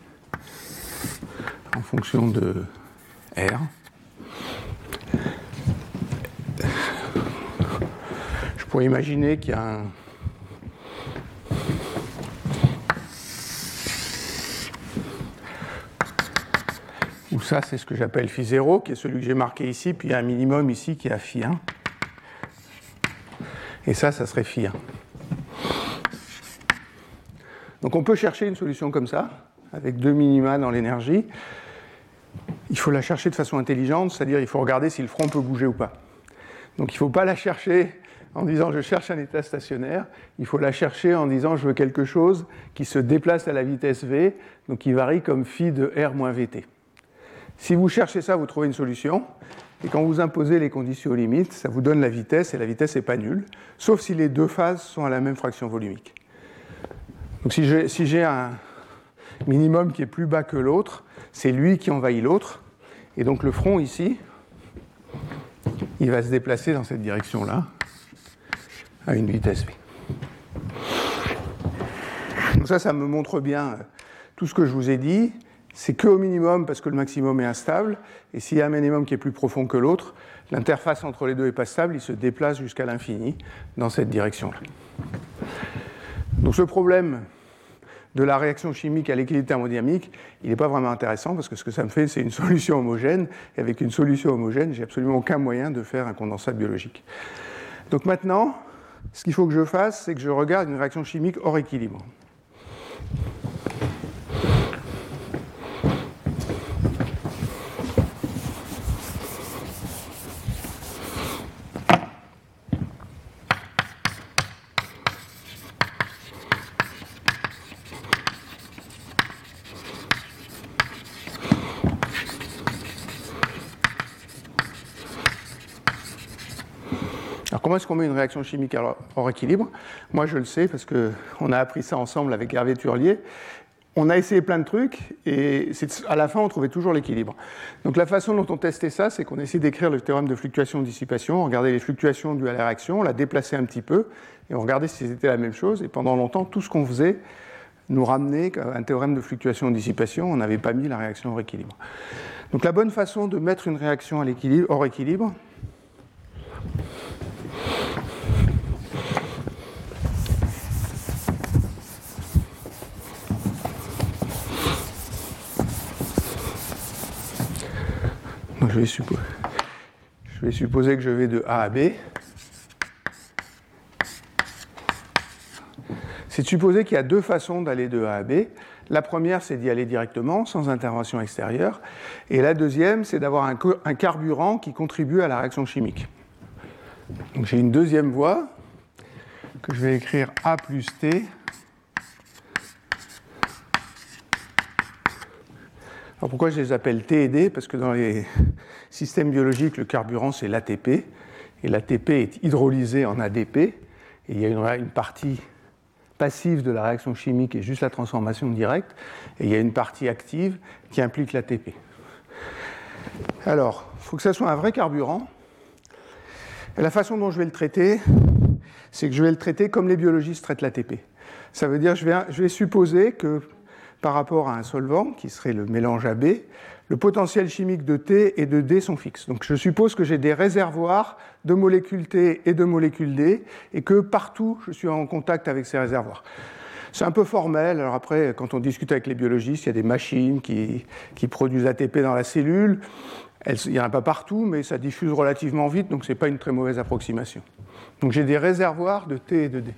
en fonction de R. Je pourrais imaginer qu'il y a un, ça, c'est ce que j'appelle phi 0, qui est celui que j'ai marqué ici, puis il y a un minimum ici qui est à phi 1. Et ça, ça serait phi 1. Donc on peut chercher une solution comme ça, avec deux minima dans l'énergie. Il faut la chercher de façon intelligente, c'est-à-dire il faut regarder si le front peut bouger ou pas. Donc il ne faut pas la chercher en disant je cherche un état stationnaire, il faut la chercher en disant je veux quelque chose qui se déplace à la vitesse v, donc qui varie comme phi de r moins vt. Si vous cherchez ça, vous trouvez une solution. Et quand vous imposez les conditions limites, ça vous donne la vitesse, et la vitesse n'est pas nulle, sauf si les deux phases sont à la même fraction volumique. Donc si j'ai un minimum qui est plus bas que l'autre, c'est lui qui envahit l'autre. Et donc le front ici, il va se déplacer dans cette direction-là, à une vitesse v. Donc ça, ça me montre bien tout ce que je vous ai dit c'est qu'au minimum parce que le maximum est instable, et s'il y a un minimum qui est plus profond que l'autre, l'interface entre les deux n'est pas stable, il se déplace jusqu'à l'infini dans cette direction-là. Donc ce problème de la réaction chimique à l'équilibre thermodynamique, il n'est pas vraiment intéressant parce que ce que ça me fait, c'est une solution homogène, et avec une solution homogène, j'ai absolument aucun moyen de faire un condensat biologique. Donc maintenant, ce qu'il faut que je fasse, c'est que je regarde une réaction chimique hors équilibre. Met une réaction chimique hors équilibre Moi, je le sais parce qu'on a appris ça ensemble avec Hervé Turlier. On a essayé plein de trucs et à la fin, on trouvait toujours l'équilibre. Donc la façon dont on testait ça, c'est qu'on essayait d'écrire le théorème de fluctuation-dissipation, on regardait les fluctuations dues à la réaction, on la déplaçait un petit peu et on regardait si c'était la même chose. Et pendant longtemps, tout ce qu'on faisait nous ramenait un théorème de fluctuation-dissipation. On n'avait pas mis la réaction hors équilibre. Donc la bonne façon de mettre une réaction à l'équilibre, hors équilibre, je, vais supposer que je vais de A à B. C'est de supposer qu'il y a deux façons d'aller de A à B. La première, c'est d'y aller directement, sans intervention extérieure. Et la deuxième, c'est d'avoir un, carburant qui contribue à la réaction chimique. J'ai une deuxième voie que je vais écrire A plus T. Alors pourquoi je les appelle T et D? Parce que dans les systèmes biologiques, le carburant, c'est l'ATP. Et l'ATP est hydrolysé en ADP. Et il y a une, partie passive de la réaction chimique et juste la transformation directe, et il y a une partie active qui implique l'ATP. Alors, il faut que ça soit un vrai carburant. Et la façon dont je vais le traiter, c'est que je vais le traiter comme les biologistes traitent l'ATP. Ça veut dire que je vais supposer que par rapport à un solvant, qui serait le mélange AB, le potentiel chimique de T et de D sont fixes. Donc je suppose que j'ai des réservoirs de molécules T et de molécules D, et que partout je suis en contact avec ces réservoirs. C'est un peu formel. Alors après, quand on discute avec les biologistes, il y a des machines qui, produisent ATP dans la cellule. il n'y en a pas partout, mais ça diffuse relativement vite, donc ce n'est pas une très mauvaise approximation. Donc j'ai des réservoirs de T et de D.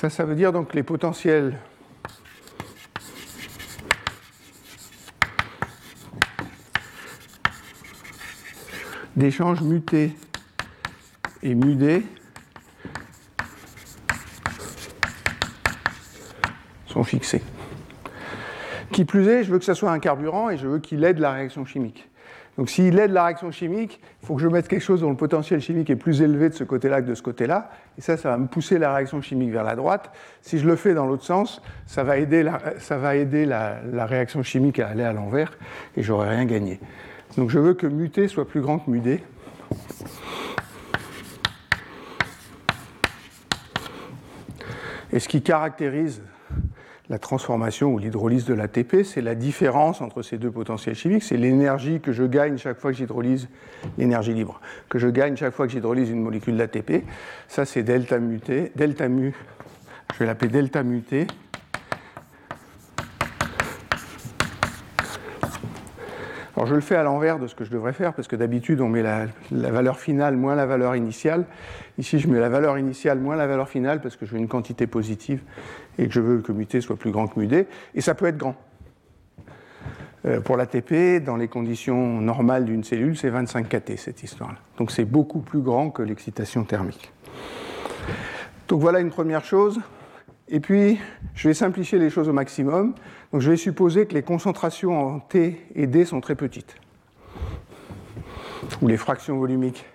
Ça, ça veut dire donc les potentiels d'échange muté et mudé sont fixés. Qui plus est, je veux que ça soit un carburant et je veux qu'il aide la réaction chimique. Donc s'il aide la réaction chimique, il faut que je mette quelque chose dont le potentiel chimique est plus élevé de ce côté-là que de ce côté-là. Et ça, ça va me pousser la réaction chimique vers la droite. Si je le fais dans l'autre sens, ça va aider, la, ça va aider la, réaction chimique à aller à l'envers et j'aurai rien gagné. Donc je veux que muté soit plus grand que mudé. Et ce qui caractérise la transformation ou l'hydrolyse de l'ATP, c'est la différence entre ces deux potentiels chimiques, c'est l'énergie que je gagne chaque fois que j'hydrolyse, l'énergie libre, que je gagne chaque fois que j'hydrolyse une molécule d'ATP. Ça, c'est delta muté, delta mu, je vais l'appeler delta muté, Alors je le fais à l'envers de ce que je devrais faire, parce que d'habitude on met la, valeur finale moins la valeur initiale. Ici je mets la valeur initiale moins la valeur finale, parce que je veux une quantité positive et que je veux que muté soit plus grand que mudé. Et ça peut être grand. Euh, pour l'ATP, dans les conditions normales d'une cellule, c'est 25 kT cette histoire-là. Donc c'est beaucoup plus grand que l'excitation thermique. Donc voilà une première chose. Et puis, je vais simplifier les choses au maximum. Donc, je vais supposer que les concentrations en T et D sont très petites, ou les fractions volumiques.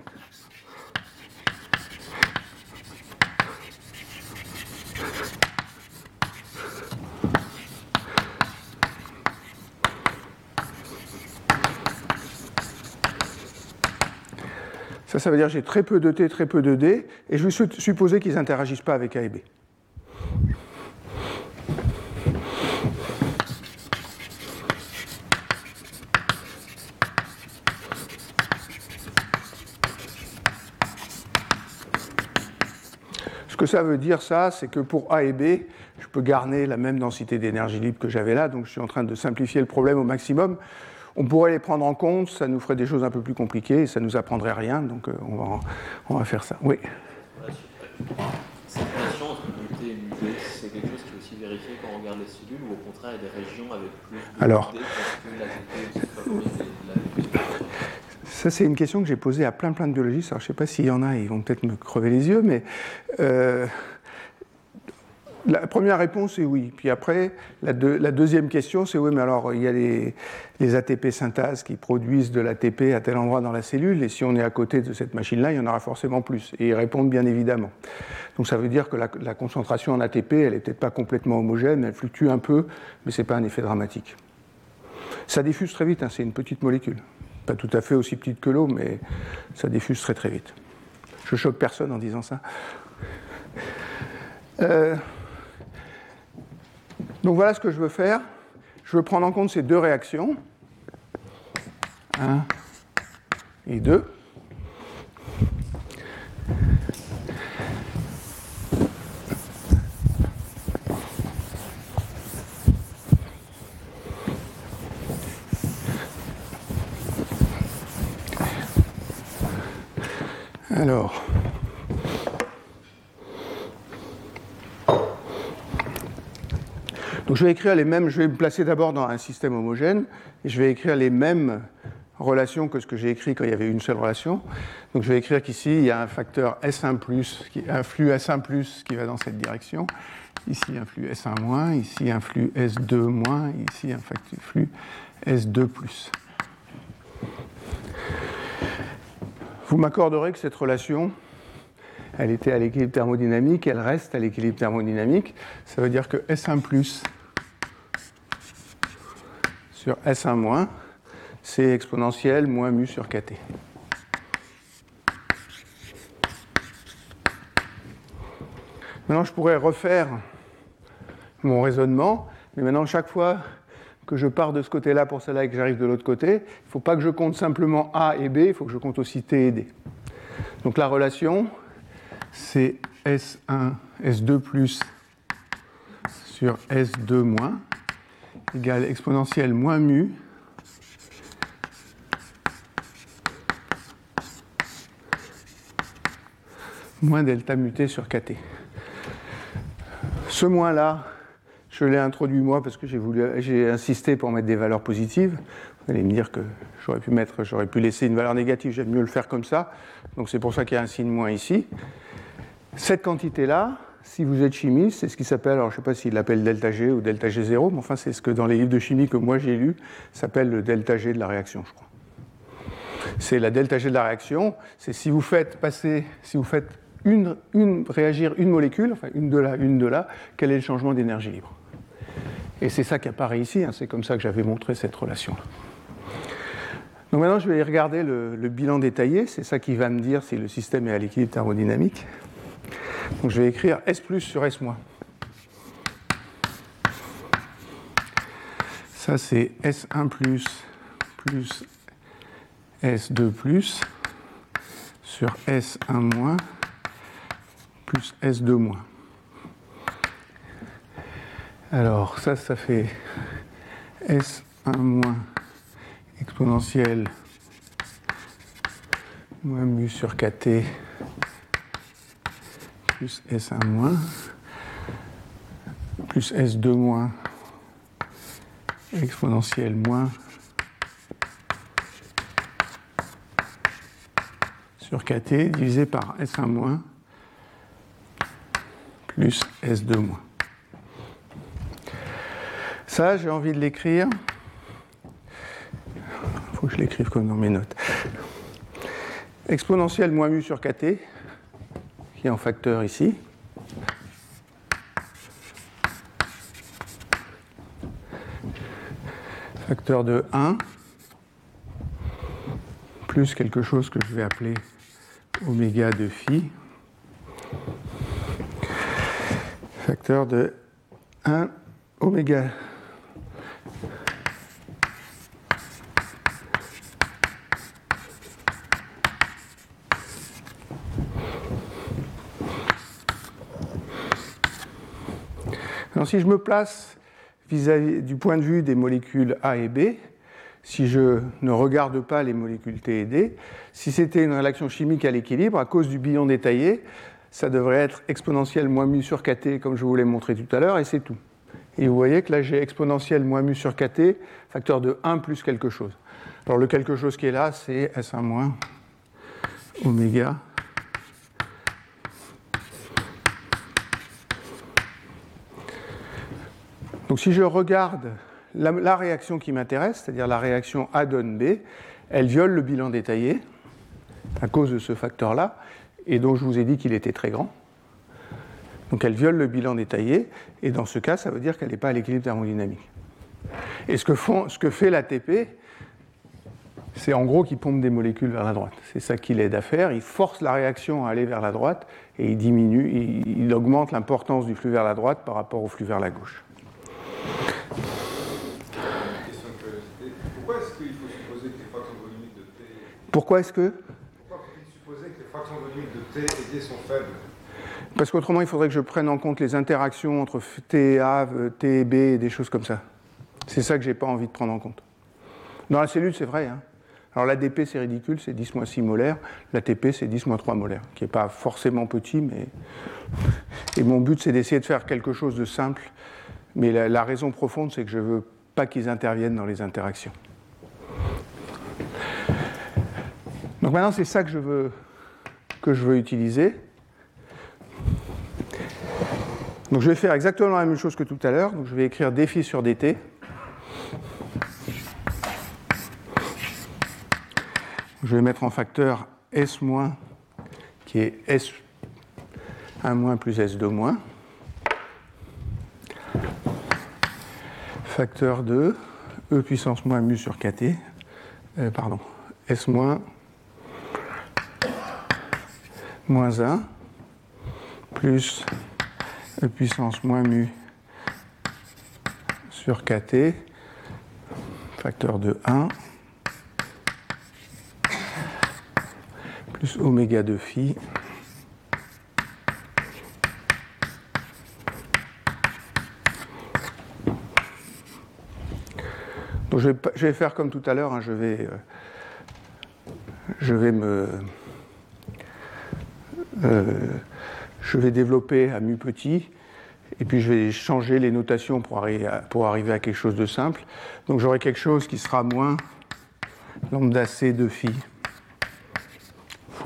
Ça, ça veut dire que j'ai très peu de T, très peu de D, et je vais supposer qu'ils n'interagissent pas avec A et B. que ça veut dire, ça, c'est que pour A et B, je peux garder la même densité d'énergie libre que j'avais là, donc je suis en train de simplifier le problème au maximum. On pourrait les prendre en compte, ça nous ferait des choses un peu plus compliquées et ça ne nous apprendrait rien, donc euh, on, va, on va faire ça. Oui Cette relation entre unité et c'est quelque chose qui est aussi vérifié quand on regarde les cellules ou au contraire il y a des régions avec plus de Alors, ça, c'est une question que j'ai posée à plein plein de biologistes. Alors, je ne sais pas s'il y en a, ils vont peut-être me crever les yeux, mais euh, la première réponse est oui. Puis après, la, deuxième question, c'est oui, mais alors il y a les, ATP synthase qui produisent de l'ATP à tel endroit dans la cellule, et si on est à côté de cette machine-là, il y en aura forcément plus. Et ils répondent bien évidemment. Donc ça veut dire que la, concentration en ATP, elle n'est peut-être pas complètement homogène, elle fluctue un peu, mais ce n'est pas un effet dramatique. Ça diffuse très vite, hein, c'est une petite molécule. Pas tout à fait aussi petite que l'eau, mais ça diffuse très très vite. Je choque personne en disant ça. Euh, donc voilà ce que je veux faire. Je veux prendre en compte ces deux réactions. 1 et 2. Alors, Donc je vais écrire les mêmes, je vais me placer d'abord dans un système homogène et je vais écrire les mêmes relations que ce que j'ai écrit quand il y avait une seule relation. Donc je vais écrire qu'ici il y a un facteur S1+, qui, un flux S1+, qui va dans cette direction. Ici un flux S1-, ici un flux S2-, ici un flux S2+. Vous m'accorderez que cette relation, elle était à l'équilibre thermodynamique, elle reste à l'équilibre thermodynamique. Ça veut dire que S1 sur S1 c'est exponentiel moins mu sur kt. Maintenant, je pourrais refaire mon raisonnement, mais maintenant, chaque fois que je pars de ce côté-là pour celle-là et que j'arrive de l'autre côté, il ne faut pas que je compte simplement A et B, il faut que je compte aussi T et D. Donc la relation, c'est S1, S2 plus sur S2 moins égale exponentielle moins mu moins delta muté sur kt. Ce moins-là, je l'ai introduit moi parce que j'ai insisté pour mettre des valeurs positives. Vous allez me dire que j'aurais pu mettre, j'aurais pu laisser une valeur négative, j'aime mieux le faire comme ça. Donc c'est pour ça qu'il y a un signe moins ici. Cette quantité-là, si vous êtes chimiste, c'est ce qui s'appelle, alors je ne sais pas s'il l'appelle delta G ou delta G0, mais enfin c'est ce que dans les livres de chimie que moi j'ai lu s'appelle le delta G de la réaction, je crois. C'est la delta G de la réaction, c'est si vous faites passer, si vous faites réagir une molécule, enfin une de là, une de là, quel est le changement d'énergie libre? Et c'est ça qui apparaît ici, hein, c'est comme ça que j'avais montré cette relation-là. Donc maintenant, je vais regarder le, le bilan détaillé, c'est ça qui va me dire si le système est à l'équilibre thermodynamique. Donc je vais écrire S plus sur S moins. Ça c'est S1 plus plus S2 plus sur S1 moins plus S2 moins. Alors ça, ça fait S1 moins exponentielle moins mu sur KT plus S1 moins, plus S2 moins, exponentielle moins, sur KT divisé par S1 moins, plus S2 moins. Ça, j'ai envie de l'écrire. Il faut que je l'écrive comme dans mes notes. Exponentielle moins mu sur KT, en facteur ici. Facteur de 1 plus quelque chose que je vais appeler oméga de phi. Facteur de 1 oméga si je me place vis-à-vis du point de vue des molécules A et B, si je ne regarde pas les molécules T et D, si c'était une réaction chimique à l'équilibre, à cause du bilan détaillé, ça devrait être exponentielle moins mu sur kt, comme je vous l'ai montré tout à l'heure, et c'est tout. Et vous voyez que là, j'ai exponentielle moins mu sur kt, facteur de 1 plus quelque chose. Alors le quelque chose qui est là, c'est S1 moins oméga Donc si je regarde la, réaction qui m'intéresse, c'est-à-dire la réaction A donne B, elle viole le bilan détaillé à cause de ce facteur-là, et dont je vous ai dit qu'il était très grand. Donc elle viole le bilan détaillé, et dans ce cas, ça veut dire qu'elle n'est pas à l'équilibre thermodynamique. Et ce que, font, ce que fait l'ATP, c'est en gros qu'il pompe des molécules vers la droite. C'est ça qu'il aide à faire. Il force la réaction à aller vers la droite et il diminue, il, augmente l'importance du flux vers la droite par rapport au flux vers la gauche. Pourquoi est-ce qu'il faut supposer que les fractions volumiques de T. Pourquoi est-ce que Pourquoi faut-il supposer que les fractions volumiques de T et D sont faibles? Parce qu'autrement, il faudrait que je prenne en compte les interactions entre T et A, T et B et des choses comme ça. C'est ça que je n'ai pas envie de prendre en compte. Dans la cellule, c'est vrai. Hein. Alors l'ADP, c'est ridicule, c'est 10 6 molaires. L'ATP, c'est 10 3 molaires, qui n'est pas forcément petit, mais. Et mon but, c'est d'essayer de faire quelque chose de simple. Mais la, raison profonde, c'est que je ne veux pas qu'ils interviennent dans les interactions. Donc maintenant, c'est ça que je veux, que je veux utiliser. Donc je vais faire exactement la même chose que tout à l'heure. Donc je vais écrire défi sur dt. je vais mettre en facteur S- qui est S1- plus S2-. Facteur de E puissance moins mu sur KT, euh, pardon, S- moins 1 plus E puissance moins mu sur KT, facteur de 1 plus oméga de phi Je, vais, faire comme tout à l'heure, hein, je, vais, euh, je vais. Euh, je vais développer à mu petit, et puis je vais changer les notations pour arriver à, pour arriver à quelque chose de simple. Donc j'aurai quelque chose qui sera moins lambda c de phi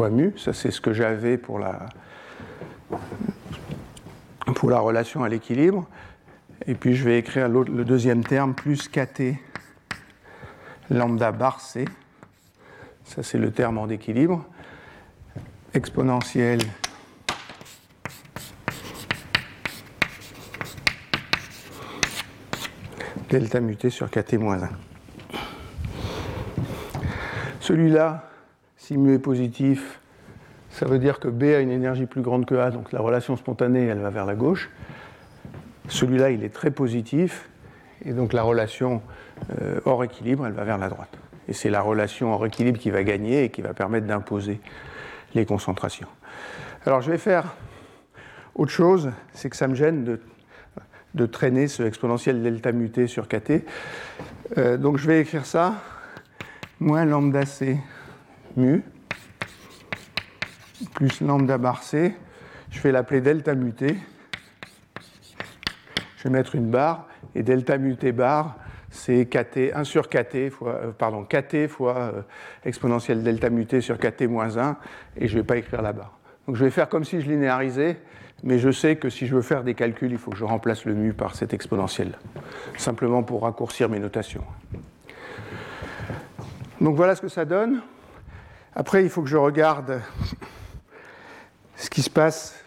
mu. Ça, c'est ce que j'avais pour la, pour la relation à l'équilibre. Et puis, je vais écrire le deuxième terme, plus kt lambda bar c. Ça, c'est le terme en équilibre. Exponentielle delta muté sur kt moins 1. Celui-là, si mu est positif, ça veut dire que B a une énergie plus grande que A, donc la relation spontanée, elle va vers la gauche. Celui-là, il est très positif, et donc la relation euh, hors équilibre, elle va vers la droite. Et c'est la relation hors équilibre qui va gagner et qui va permettre d'imposer les concentrations. Alors je vais faire autre chose, c'est que ça me gêne de, traîner ce exponentiel delta muté sur kt. Euh, donc je vais écrire ça, moins lambda c mu plus lambda bar c. Je vais l'appeler delta muté. Je vais mettre une barre et delta muté bar, c'est kt 1 sur kt fois euh, pardon kt fois euh, exponentielle delta muté sur kt moins 1 et je ne vais pas écrire la barre. Donc je vais faire comme si je linéarisais, mais je sais que si je veux faire des calculs, il faut que je remplace le mu par cette exponentielle, simplement pour raccourcir mes notations. Donc voilà ce que ça donne. Après, il faut que je regarde ce qui se passe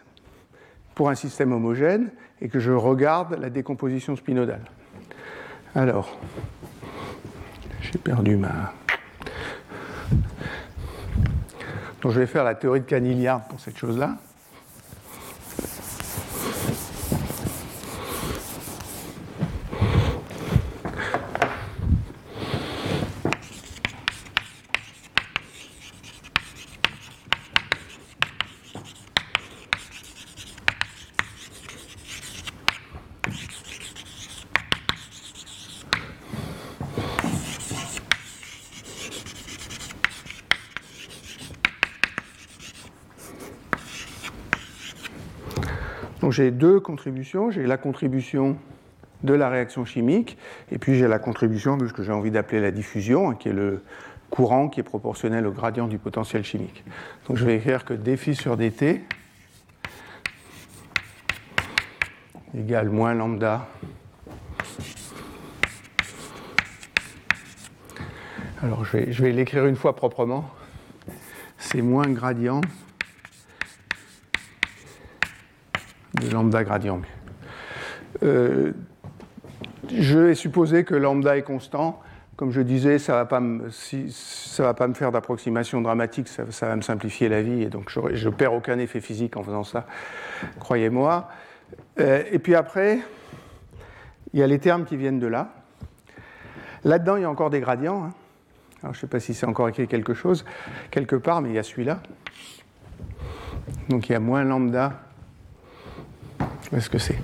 pour un système homogène et que je regarde la décomposition spinodale. Alors, j'ai perdu ma. Donc je vais faire la théorie de Caniliard pour cette chose-là. J'ai deux contributions. J'ai la contribution de la réaction chimique, et puis j'ai la contribution de ce que j'ai envie d'appeler la diffusion, hein, qui est le courant qui est proportionnel au gradient du potentiel chimique. Donc je vais écrire que dphi sur dt égale moins lambda. Alors je vais l'écrire une fois proprement. C'est moins gradient lambda gradient. Euh, je vais supposer que lambda est constant. Comme je disais, ça ne va, pas me, faire d'approximation dramatique, ça, va me simplifier la vie, et donc je ne perds aucun effet physique en faisant ça, croyez-moi. Euh, et puis après, il y a les termes qui viennent de là. Là-dedans, il y a encore des gradients. Hein. Je ne sais pas si c'est encore écrit quelque chose, quelque part, mais il y a celui-là. Donc il y a moins lambda. Est-ce que c'est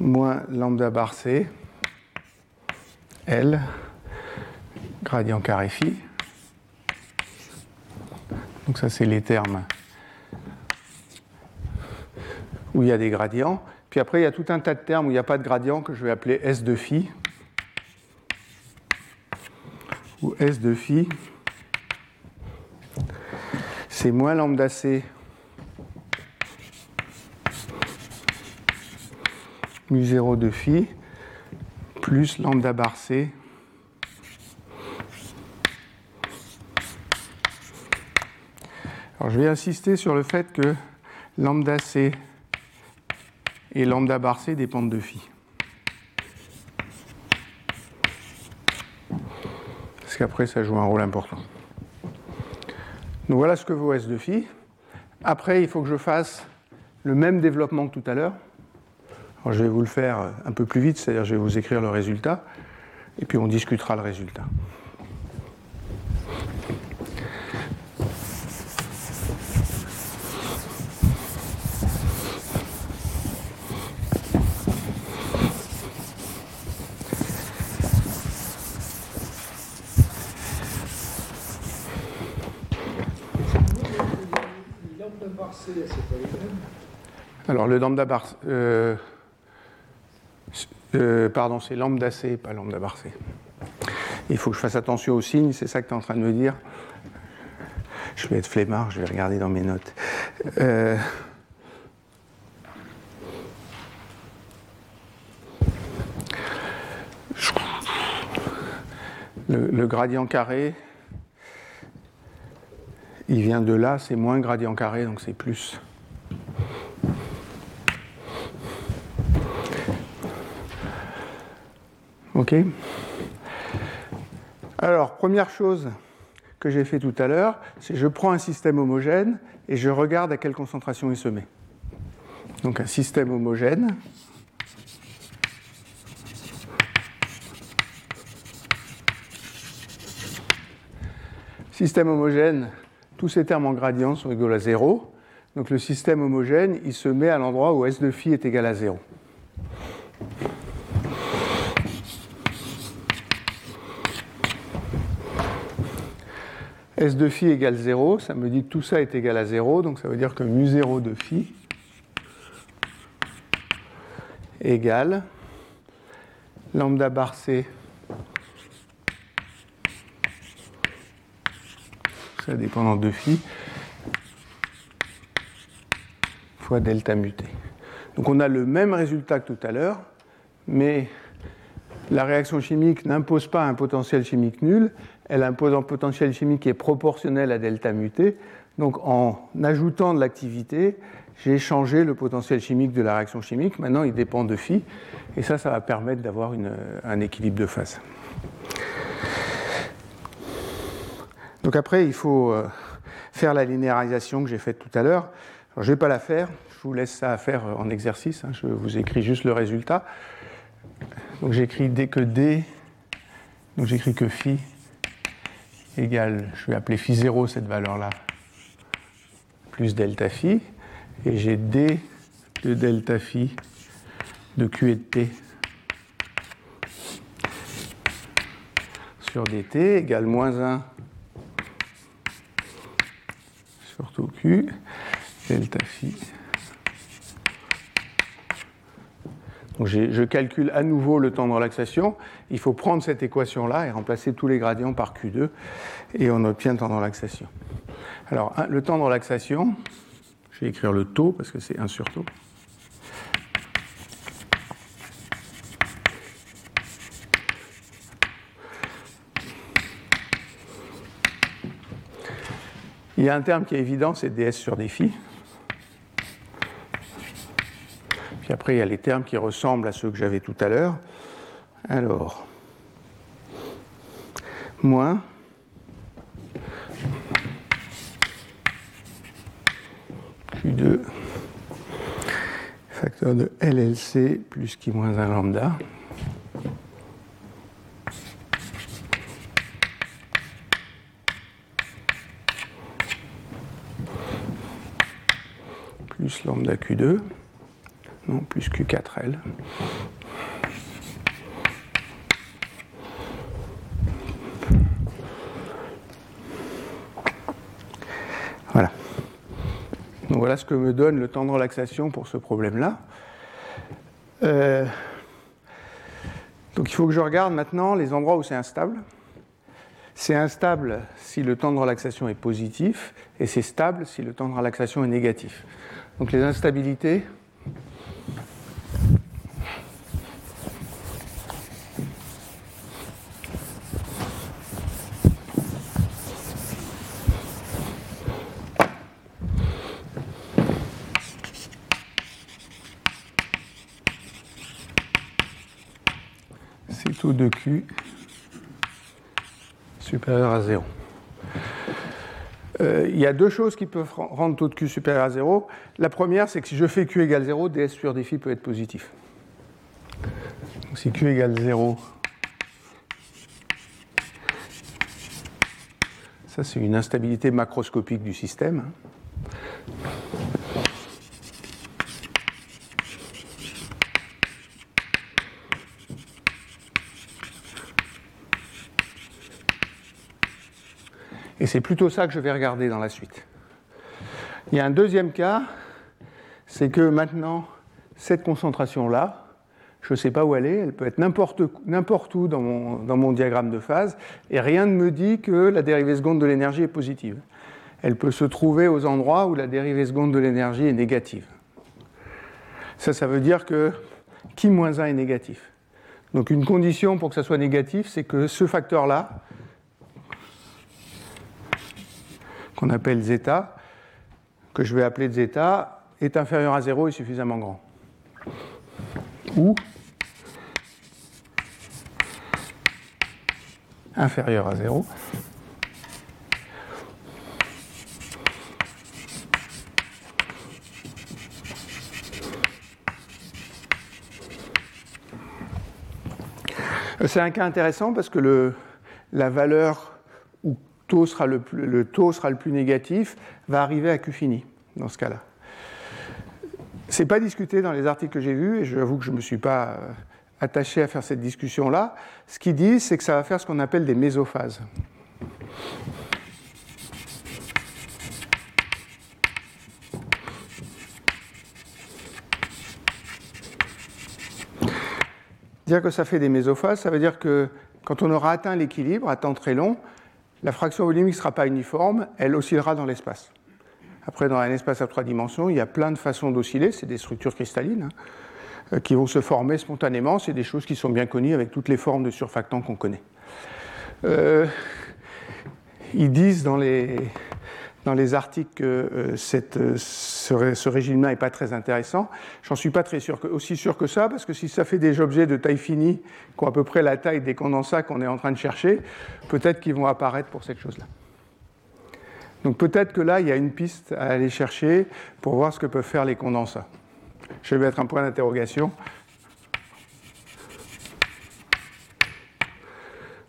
moins lambda bar C, L, gradient carré phi. Donc ça, c'est les termes où il y a des gradients. Puis après, il y a tout un tas de termes où il n'y a pas de gradient que je vais appeler S de phi. Ou S de phi, c'est moins lambda C mu 0 de phi plus lambda bar c Alors je vais insister sur le fait que lambda c et lambda bar c dépendent de phi. Parce qu'après ça joue un rôle important. Donc voilà ce que vaut S de phi. Après, il faut que je fasse le même développement que tout à l'heure. Je vais vous le faire un peu plus vite, c'est-à-dire je vais vous écrire le résultat, et puis on discutera le résultat. Alors le lambda bar, euh, euh, pardon, c'est lambda C, pas lambda bar C. Il faut que je fasse attention aux signes, c'est ça que tu es en train de me dire. Je vais être flemmard, je vais regarder dans mes notes. Euh, le, le, gradient carré, il vient de là, c'est moins gradient carré, donc c'est plus. OK Alors, première chose que j'ai fait tout à l'heure, c'est je prends un système homogène et je regarde à quelle concentration il se met. Donc un système homogène. Système homogène, tous ces termes en gradient sont égaux à 0. Donc le système homogène, il se met à l'endroit où S de phi est égal à 0. S de phi égale 0, ça me dit que tout ça est égal à 0, donc ça veut dire que mu 0 de phi égale lambda bar c, ça dépendant de phi, fois delta muté. Donc on a le même résultat que tout à l'heure, mais la réaction chimique n'impose pas un potentiel chimique nul, elle impose un potentiel chimique qui est proportionnel à delta muté. Donc en ajoutant de l'activité, j'ai changé le potentiel chimique de la réaction chimique. Maintenant, il dépend de phi. Et ça, ça va permettre d'avoir un équilibre de phase. Donc après, il faut euh, faire la linéarisation que j'ai faite tout à l'heure. Je ne vais pas la faire, je vous laisse ça à faire en exercice. Hein. Je vous écris juste le résultat. Donc j'écris d que d, donc j'écris que phi égale, je vais appeler phi 0 cette valeur-là, plus delta phi, et j'ai d de delta phi de q et de t sur dt égale moins 1 sur tout q, delta phi. Je calcule à nouveau le temps de relaxation. Il faut prendre cette équation-là et remplacer tous les gradients par Q2 et on obtient le temps de relaxation. Alors le temps de relaxation, je vais écrire le taux parce que c'est 1 sur taux. Il y a un terme qui est évident, c'est ds sur phi. Puis après, il y a les termes qui ressemblent à ceux que j'avais tout à l'heure. Alors, moins Q2 facteur de LLC plus qui moins 1 lambda. plus lambda Q2, non, plus Q4L. Voilà. Donc voilà ce que me donne le temps de relaxation pour ce problème-là. Euh, donc il faut que je regarde maintenant les endroits où c'est instable. C'est instable si le temps de relaxation est positif et c'est stable si le temps de relaxation est négatif. Donc les instabilités, c'est taux de Q supérieur à 0. Euh, il y a deux choses qui peuvent rendre taux de Q supérieur à 0. La première, c'est que si je fais Q égale 0, ds sur dφ peut être positif. Donc si Q égale 0, ça c'est une instabilité macroscopique du système. Et c'est plutôt ça que je vais regarder dans la suite. Il y a un deuxième cas, c'est que maintenant, cette concentration-là, je ne sais pas où elle est, elle peut être n'importe où dans mon, dans mon, diagramme de phase, et rien ne me dit que la dérivée seconde de l'énergie est positive. Elle peut se trouver aux endroits où la dérivée seconde de l'énergie est négative. Ça, ça veut dire que qui moins 1 est négatif. Donc une condition pour que ça soit négatif, c'est que ce facteur-là, qu'on appelle zeta, que je vais appeler zeta, est inférieur à 0 et suffisamment grand. Ou inférieur à 0. C'est un cas intéressant parce que le, la valeur taux sera le, plus, taux sera le plus négatif, va arriver à Q fini dans ce cas-là. Ce n'est pas discuté dans les articles que j'ai vus, et j'avoue que je ne me suis pas euh, attaché à faire cette discussion-là. Ce qu'ils disent, c'est que ça va faire ce qu'on appelle des mésophases. Dire que ça fait des mésophases, ça veut dire que quand on aura atteint l'équilibre à temps très long, la fraction volumique ne sera pas uniforme, elle oscillera dans l'espace. Après, dans un espace à trois dimensions, il y a plein de façons d'osciller, c'est des structures cristallines hein, euh, qui vont se former spontanément, c'est des choses qui sont bien connues avec toutes les formes de surfactants qu'on connaît. Euh, ils disent dans les, dans les articles que euh, cette, euh, ce, régime-là n'est pas très intéressant. J'en suis pas très sûr aussi sûr que ça, parce que si ça fait des objets de taille finie, qui ont à peu près la taille des condensats qu'on est en train de chercher, peut-être qu'ils vont apparaître pour cette chose-là. Donc peut-être que là, il y a une piste à aller chercher pour voir ce que peuvent faire les condensats. Je vais mettre un point d'interrogation.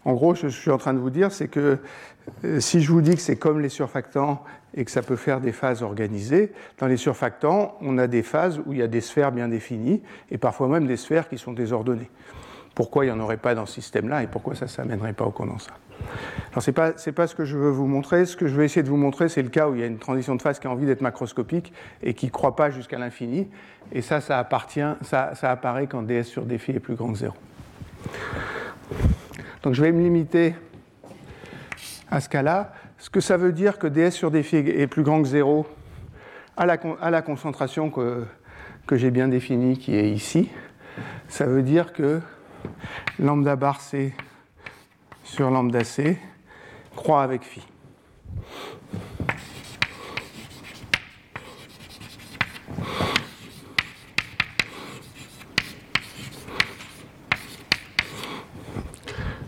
En gros, ce que je suis en train de vous dire, c'est que si je vous dis que c'est comme les surfactants et que ça peut faire des phases organisées, dans les surfactants, on a des phases où il y a des sphères bien définies et parfois même des sphères qui sont désordonnées. Pourquoi il n'y en aurait pas dans ce système-là et pourquoi ça ne s'amènerait pas au condensat? Ce n'est pas, pas, ce que je veux vous montrer. Ce que je vais essayer de vous montrer, c'est le cas où il y a une transition de phase qui a envie d'être macroscopique et qui ne croit pas jusqu'à l'infini. Et ça, ça, appartient, ça, ça apparaît quand ds sur dφ est plus grand que 0. Donc, je vais me limiter à ce cas-là, ce que ça veut dire que ds sur dφ est plus grand que 0 à la, concentration que, que j'ai bien définie, qui est ici, ça veut dire que lambda bar c sur lambda c croît avec phi.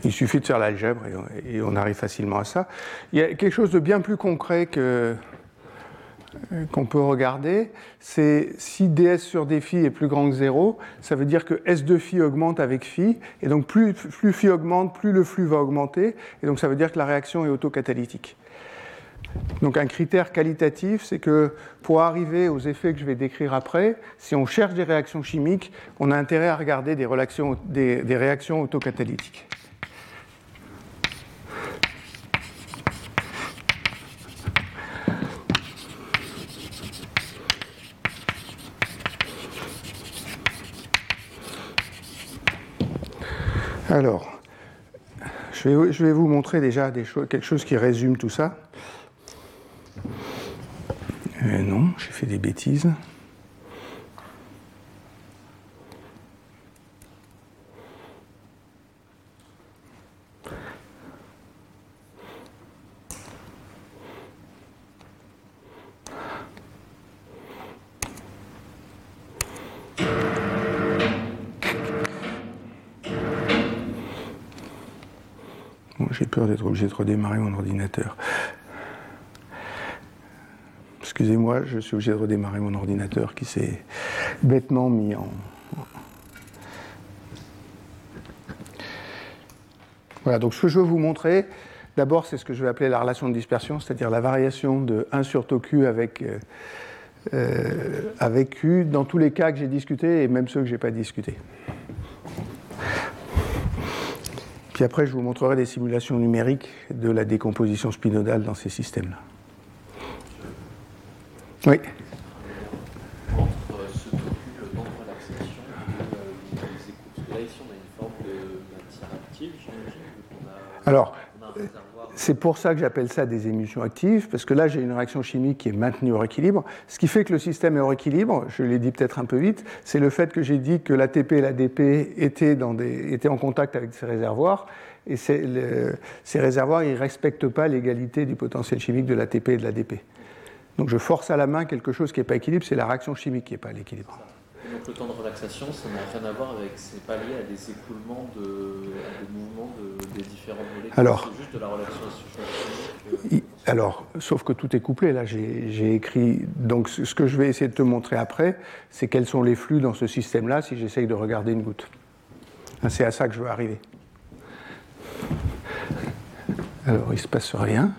Il suffit de faire l'algèbre et, on arrive facilement à ça. Il y a quelque chose de bien plus concret que, qu'on peut regarder, c'est si ds sur dφ est plus grand que 0, ça veut dire que s de phi augmente avec phi, et donc plus, plus phi augmente, plus le flux va augmenter, et donc ça veut dire que la réaction est autocatalytique. Donc un critère qualitatif, c'est que pour arriver aux effets que je vais décrire après, si on cherche des réactions chimiques, on a intérêt à regarder des réactions autocatalytiques. Alors, je vais, vous montrer déjà quelque chose qui résume tout ça. Euh, non, j'ai fait des bêtises. j'ai redémarrer mon ordinateur. Excusez-moi, je suis obligé de redémarrer mon ordinateur qui s'est bêtement mis en. Voilà, donc ce que je veux vous montrer, d'abord, c'est ce que je vais appeler la relation de dispersion, c'est-à-dire la variation de 1 sur tau q avec, euh, euh, avec q dans tous les cas que j'ai discutés et même ceux que je n'ai pas discutés. Puis après, je vous montrerai des simulations numériques de la décomposition spinodale dans ces systèmes-là. Oui. Entre ce et les écoutes, là ici on a une forme de matière active, j'imagine. Alors, c'est pour ça que j'appelle ça des émulsions actives, parce que là j'ai une réaction chimique qui est maintenue hors équilibre. Ce qui fait que le système est hors équilibre, je l'ai dit peut-être un peu vite, c'est le fait que j'ai dit que l'ATP et l'ADP étaient, étaient en contact avec ces réservoirs, et ces réservoirs ne respectent pas l'égalité du potentiel chimique de l'ATP et de l'ADP. Donc je force à la main quelque chose qui n'est pas équilibre, c'est la réaction chimique qui n'est pas à l'équilibre. Le temps de relaxation, ça n'a rien à voir avec, c'est pas lié à des écoulements de, à des mouvements de, des différents molécules. Alors, c'est juste de la relaxation alors, sauf que tout est couplé. Là, j'ai écrit. Donc, ce que je vais essayer de te montrer après, c'est quels sont les flux dans ce système-là si j'essaye de regarder une goutte. C'est à ça que je veux arriver. Alors, il ne se passe rien.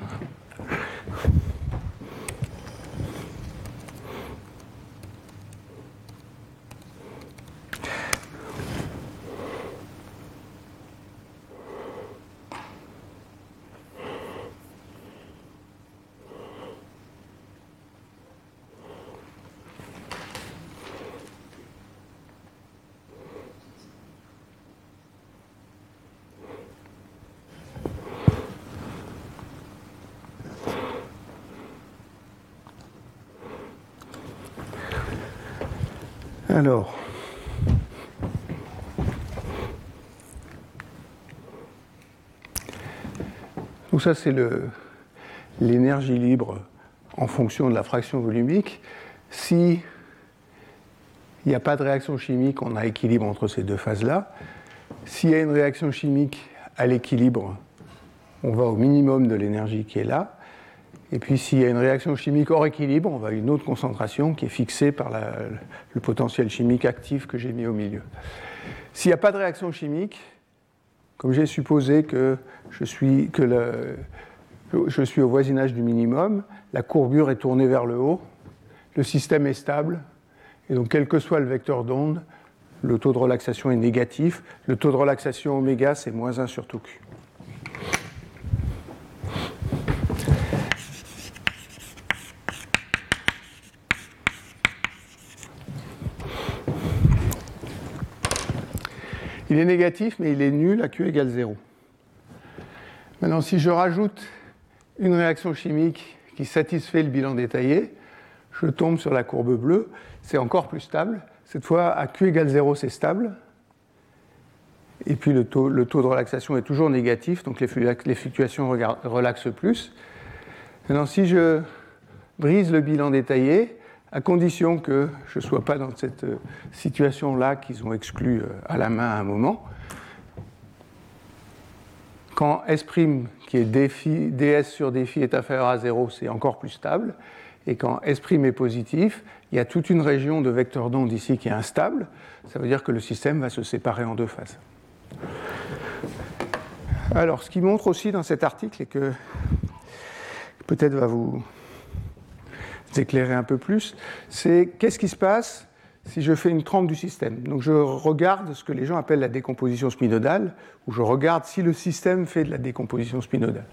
Alors, ça c'est l'énergie libre en fonction de la fraction volumique. Si il n'y a pas de réaction chimique, on a équilibre entre ces deux phases-là. S'il y a une réaction chimique à l'équilibre, on va au minimum de l'énergie qui est là. Et puis s'il y a une réaction chimique hors équilibre, on va à une autre concentration qui est fixée par le potentiel chimique actif que j'ai mis au milieu. S'il n'y a pas de réaction chimique, comme j'ai supposé que je suis, que je suis au voisinage du minimum, la courbure est tournée vers le haut, le système est stable, et donc quel que soit le vecteur d'onde, le taux de relaxation est négatif. Le taux de relaxation oméga, c'est moins 1 sur tout Q. Il est négatif, mais il est nul à Q égale 0. Maintenant, si je rajoute une réaction chimique qui satisfait le bilan détaillé, je tombe sur la courbe bleue, c'est encore plus stable. Cette fois, à Q égale 0, c'est stable. Et puis le taux, de relaxation est toujours négatif, donc les, fluctuations relaxent plus. Maintenant, si je brise le bilan détaillé, à condition que je ne sois pas dans cette euh, situation-là qu'ils ont exclu euh, à la main à un moment. Quand S' qui est ds sur dφ est inférieur à 0, c'est encore plus stable. Et quand S' est positif, il y a toute une région de vecteurs d'onde ici qui est instable. Ça veut dire que le système va se séparer en deux phases. Alors, ce qui montre aussi dans cet article et que peut-être va vous éclairer un peu plus, c'est qu'est-ce qui se passe si je fais une trempe du système? Donc je regarde ce que les gens appellent la décomposition spinodale, ou je regarde si le système fait de la décomposition spinodale.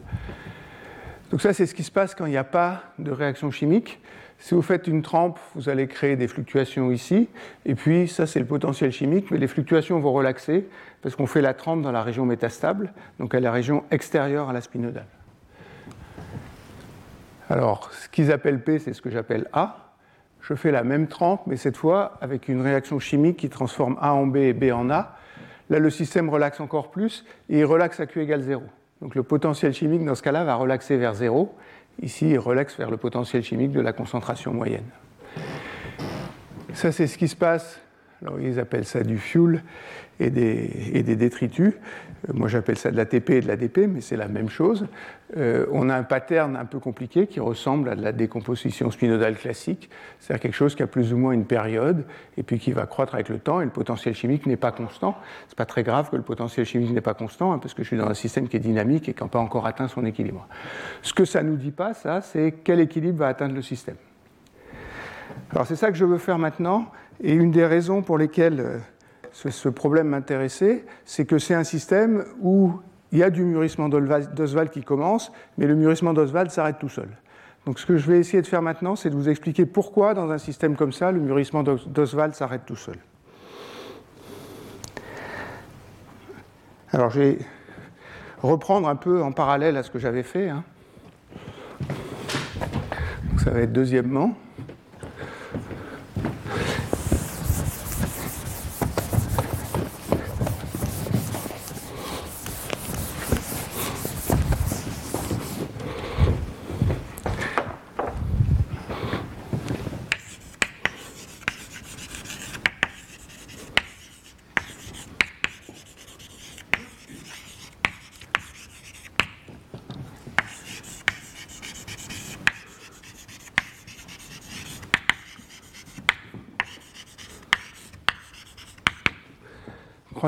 Donc ça, c'est ce qui se passe quand il n'y a pas de réaction chimique. Si vous faites une trempe, vous allez créer des fluctuations ici, et puis ça, c'est le potentiel chimique, mais les fluctuations vont relaxer parce qu'on fait la trempe dans la région métastable, donc à la région extérieure à la spinodale. Alors, ce qu'ils appellent P, c'est ce que j'appelle A je fais la même trempe, mais cette fois avec une réaction chimique qui transforme A en B et B en A. Là, le système relaxe encore plus et il relaxe à Q égale 0. Donc le potentiel chimique dans ce cas-là va relaxer vers 0. Ici, il relaxe vers le potentiel chimique de la concentration moyenne. Ça, c'est ce qui se passe. Alors, ils appellent ça du fuel et des, détritus. Euh, moi, j'appelle ça de l'ATP et de l'ADP, mais c'est la même chose. Euh, on a un pattern un peu compliqué qui ressemble à de la décomposition spinodale classique, c'est-à-dire quelque chose qui a plus ou moins une période et puis qui va croître avec le temps et le potentiel chimique n'est pas constant. C'est pas très grave que le potentiel chimique n'est pas constant hein, parce que je suis dans un système qui est dynamique et qui n'a pas encore atteint son équilibre. Ce que ça nous dit pas, ça, c'est quel équilibre va atteindre le système. Alors c'est ça que je veux faire maintenant et une des raisons pour lesquelles euh, ce, problème m'intéressait, c'est que c'est un système où il y a du mûrissement d'Oswald qui commence, mais le mûrissement d'Oswald s'arrête tout seul. Donc ce que je vais essayer de faire maintenant, c'est de vous expliquer pourquoi dans un système comme ça, le mûrissement d'Oswald s'arrête tout seul. Alors je vais reprendre un peu en parallèle à ce que j'avais fait. Hein. ça va être deuxièmement.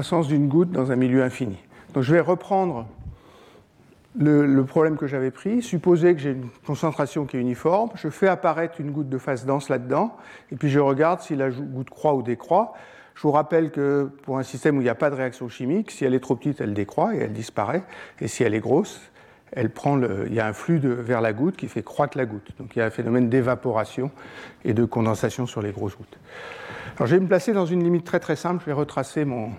Croissance d'une goutte dans un milieu infini. Donc je vais reprendre le, problème que j'avais pris, supposer que j'ai une concentration qui est uniforme, je fais apparaître une goutte de phase dense là-dedans, et puis je regarde si la goutte croît ou décroît. Je vous rappelle que pour un système où il n'y a pas de réaction chimique, si elle est trop petite, elle décroît et elle disparaît, et si elle est grosse, elle prend le, il y a un flux vers la goutte qui fait croître la goutte. Donc il y a un phénomène d'évaporation et de condensation sur les grosses gouttes. Alors je vais me placer dans une limite très très simple, je vais retracer mon,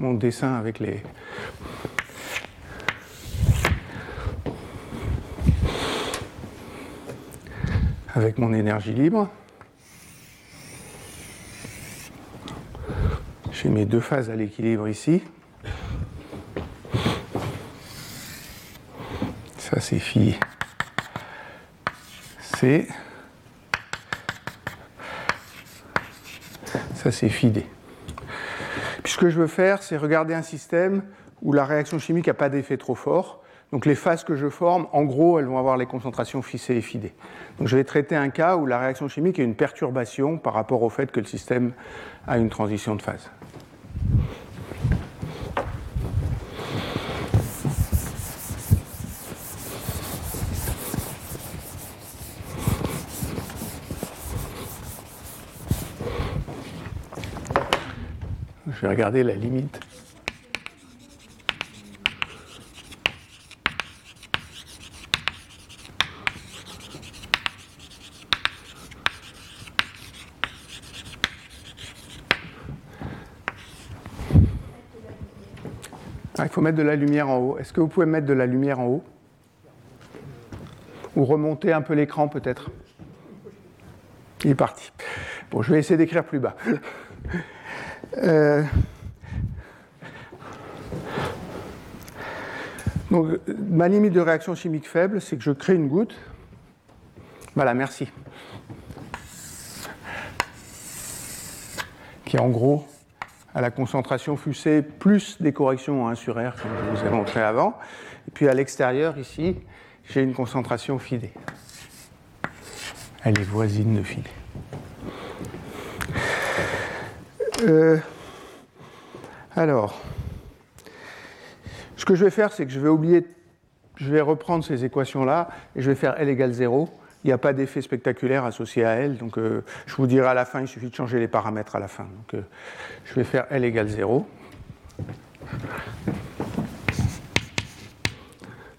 mon dessin avec les. avec mon énergie libre. J'ai mes deux phases à l'équilibre ici. Ça c'est phi C. Ça c'est phi D ce que je veux faire, c'est regarder un système où la réaction chimique n'a pas d'effet trop fort. Donc les phases que je forme, en gros, elles vont avoir les concentrations fissées et fidées. Donc je vais traiter un cas où la réaction chimique est une perturbation par rapport au fait que le système a une transition de phase. Je vais regarder la limite. Ah, il faut mettre de la lumière en haut. Est-ce que vous pouvez mettre de la lumière en haut? Ou remonter un peu l'écran peut-être? Il est parti. Bon, je vais essayer d'écrire plus bas. Euh, donc, ma limite de réaction chimique faible, c'est que je crée une goutte. Voilà, merci. Qui est en gros à la concentration fusée plus des corrections en 1 sur R, comme je vous ai montré avant. Et puis à l'extérieur, ici, j'ai une concentration phi Elle est voisine de phi euh, alors, ce que je vais faire, c'est que je vais oublier, je vais reprendre ces équations-là et je vais faire L égale 0. Il n'y a pas d'effet spectaculaire associé à L, donc euh, je vous dirai à la fin, il suffit de changer les paramètres à la fin. Donc euh, je vais faire L égale 0.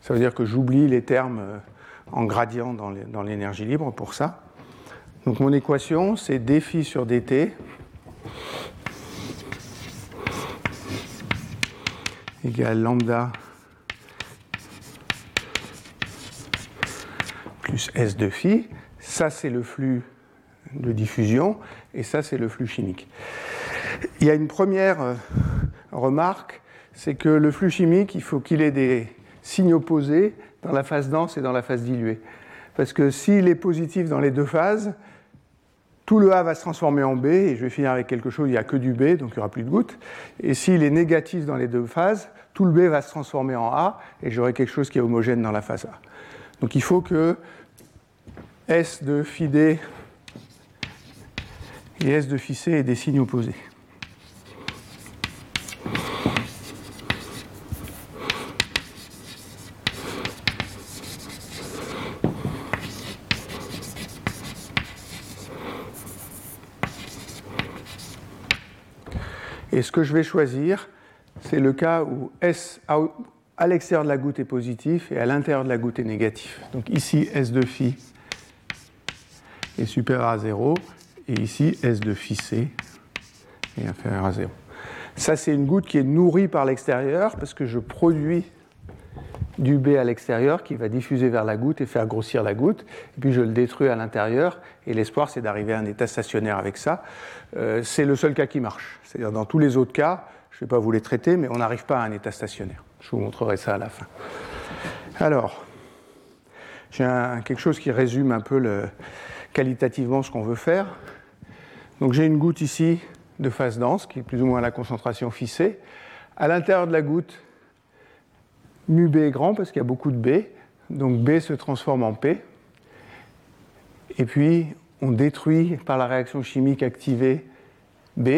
Ça veut dire que j'oublie les termes en gradient dans l'énergie libre pour ça. Donc mon équation, c'est dφ sur dt égale lambda plus S de phi. Ça, c'est le flux de diffusion et ça, c'est le flux chimique. Il y a une première euh, remarque, c'est que le flux chimique, il faut qu'il ait des signes opposés dans la phase dense et dans la phase diluée. Parce que s'il est positif dans les deux phases, tout le A va se transformer en B, et je vais finir avec quelque chose, il n'y a que du B, donc il n'y aura plus de gouttes. Et s'il est négatif dans les deux phases, tout le B va se transformer en A, et j'aurai quelque chose qui est homogène dans la phase A. Donc il faut que S de phi D et S de phi C aient des signes opposés. Et ce que je vais choisir, c'est le cas où S à l'extérieur de la goutte est positif et à l'intérieur de la goutte est négatif. Donc ici, S de phi est supérieur à 0 et ici, S de phi C est inférieur à 0. Ça, c'est une goutte qui est nourrie par l'extérieur parce que je produis du B à l'extérieur qui va diffuser vers la goutte et faire grossir la goutte. Et puis je le détruis à l'intérieur. Et l'espoir, c'est d'arriver à un état stationnaire avec ça. Euh, c'est le seul cas qui marche. C'est-à-dire dans tous les autres cas, je ne vais pas vous les traiter, mais on n'arrive pas à un état stationnaire. Je vous montrerai ça à la fin. Alors, j'ai quelque chose qui résume un peu qualitativement ce qu'on veut faire. Donc j'ai une goutte ici de phase dense, qui est plus ou moins la concentration fissée. À l'intérieur de la goutte, mu B est grand parce qu'il y a beaucoup de B, donc B se transforme en P. Et puis on détruit par la réaction chimique activée B,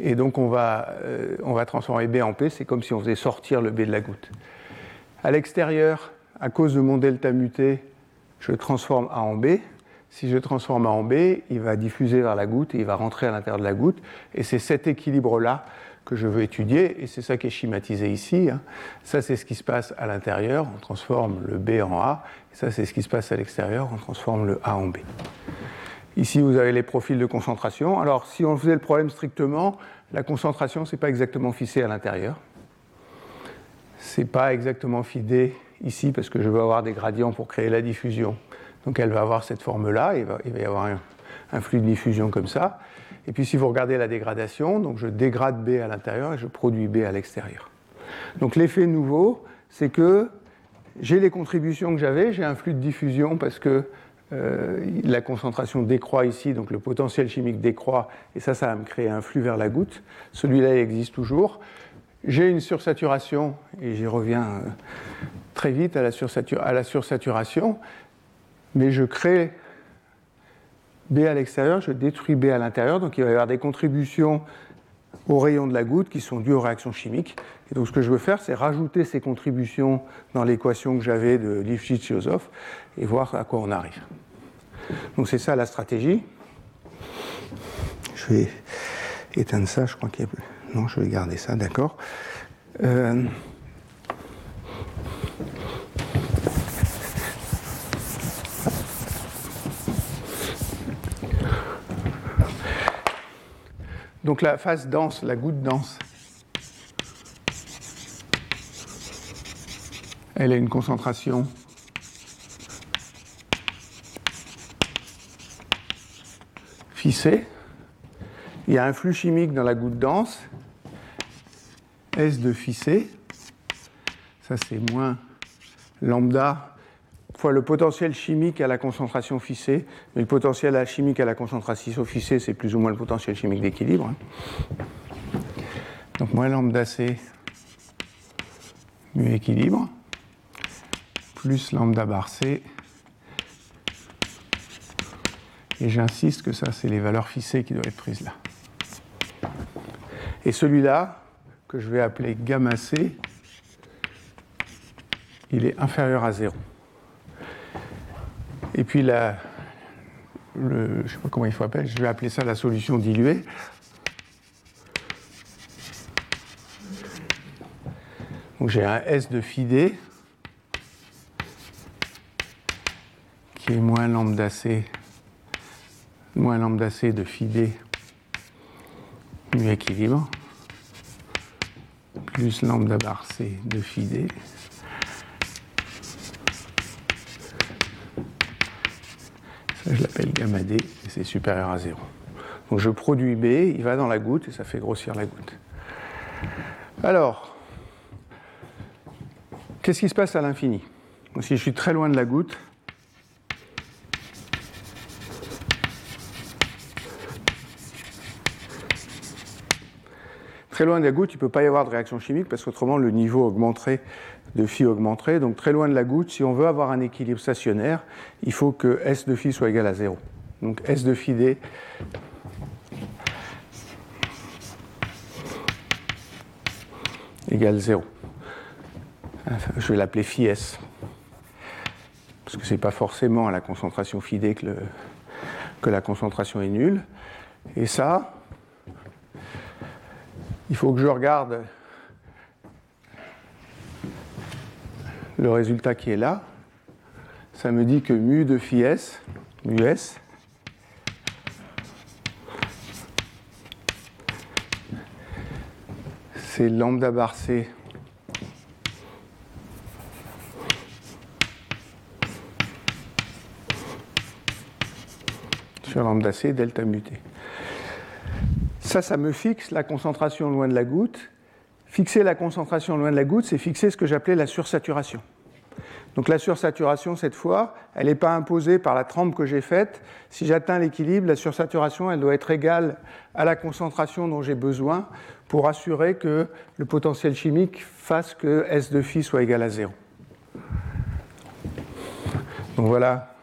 et donc on va, euh, on va transformer B en P, c'est comme si on faisait sortir le B de la goutte. À l'extérieur, à cause de mon delta muté, je transforme A en B. Si je transforme A en B, il va diffuser vers la goutte et il va rentrer à l'intérieur de la goutte. Et c'est cet équilibre-là que je veux étudier, et c'est ça qui est schématisé ici. Hein. Ça, c'est ce qui se passe à l'intérieur, on transforme le B en A, ça, c'est ce qui se passe à l'extérieur, on transforme le A en B. Ici, vous avez les profils de concentration. Alors, si on faisait le problème strictement, la concentration, ce n'est pas exactement fixé à l'intérieur. Ce n'est pas exactement fidé ici, parce que je veux avoir des gradients pour créer la diffusion. Donc, elle va avoir cette forme-là, il, va, y avoir un flux de diffusion comme ça. Et puis si vous regardez la dégradation, donc je dégrade B à l'intérieur et je produis B à l'extérieur. Donc l'effet nouveau, c'est que j'ai les contributions que j'avais, j'ai un flux de diffusion parce que euh, la concentration décroît ici, donc le potentiel chimique décroît, et ça, ça va me créer un flux vers la goutte. Celui-là, il existe toujours. J'ai une sursaturation, et j'y reviens euh, très vite à la, à la sursaturation, mais je crée B à l'extérieur, je détruis B à l'intérieur, donc il va y avoir des contributions au rayon de la goutte qui sont dues aux réactions chimiques. Et donc ce que je veux faire, c'est rajouter ces contributions dans l'équation que j'avais de Lifshitz-Yosov et voir à quoi on arrive. Donc c'est ça la stratégie. Je vais éteindre ça, je crois qu'il y a... Non, je vais garder ça, d'accord. Euh, Donc la phase dense, la goutte dense, elle a une concentration fissée. Il y a un flux chimique dans la goutte dense, S de fissé. Ça, c'est moins lambda fois le potentiel chimique à la concentration fixée. Mais le potentiel chimique à la concentration fixée, c'est plus ou moins le potentiel chimique d'équilibre. Hein. Donc moins lambda C mu équilibre plus lambda bar C. Et j'insiste que ça, c'est les valeurs fixées qui doivent être prises là. Et celui-là, que je vais appeler gamma C, il est inférieur à 0. Et puis là, je ne sais pas comment il faut appeler, je vais appeler ça la solution diluée. Donc j'ai un S de phi D qui est moins lambda C, moins lambda C de phi D équilibre, plus lambda bar C de phi D. je l'appelle gamma D et c'est supérieur à 0. Donc je produis B, il va dans la goutte et ça fait grossir la goutte. Alors, Qu'est-ce qui se passe à l'infini? Si je suis très loin de la goutte, très loin de la goutte, il ne peut pas y avoir de réaction chimique parce qu'autrement le niveau augmenterait de phi augmenterait. Donc très loin de la goutte, si on veut avoir un équilibre stationnaire, il faut que S de phi soit égal à 0. Donc S de phi D égale 0 je vais l'appeler phi S, parce que ce n'est pas forcément à la concentration phi D que, que la concentration est nulle. Et ça, il faut que je regarde le résultat qui est là. Ça me dit que mu de phi S, mu S, c'est lambda bar C lambda C, delta muté. Ça, ça me fixe la concentration loin de la goutte. Fixer la concentration loin de la goutte, c'est fixer ce que j'appelais la sursaturation. Donc la sursaturation, cette fois, elle n'est pas imposée par la trempe que j'ai faite. Si j'atteins l'équilibre, la sursaturation, elle doit être égale à la concentration dont j'ai besoin pour assurer que le potentiel chimique fasse que S de phi soit égal à 0. Donc voilà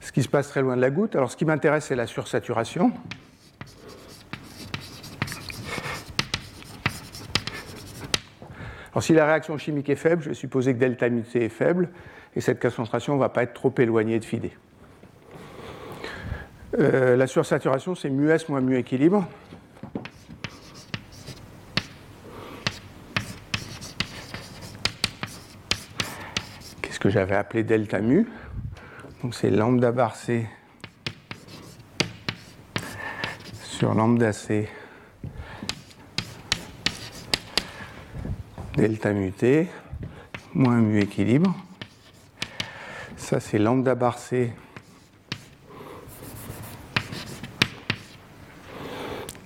ce qui se passe très loin de la goutte. Alors ce qui m'intéresse, c'est la sursaturation. Si la réaction chimique est faible, je vais supposer que delta muté est faible, et cette concentration ne va pas être trop éloignée de phi euh, la sursaturation, c'est mu S moins mu équilibre. Qu'est-ce que j'avais appelé delta mu? Donc c'est lambda bar C sur lambda C delta muté moins mu équilibre. Ça c'est lambda bar C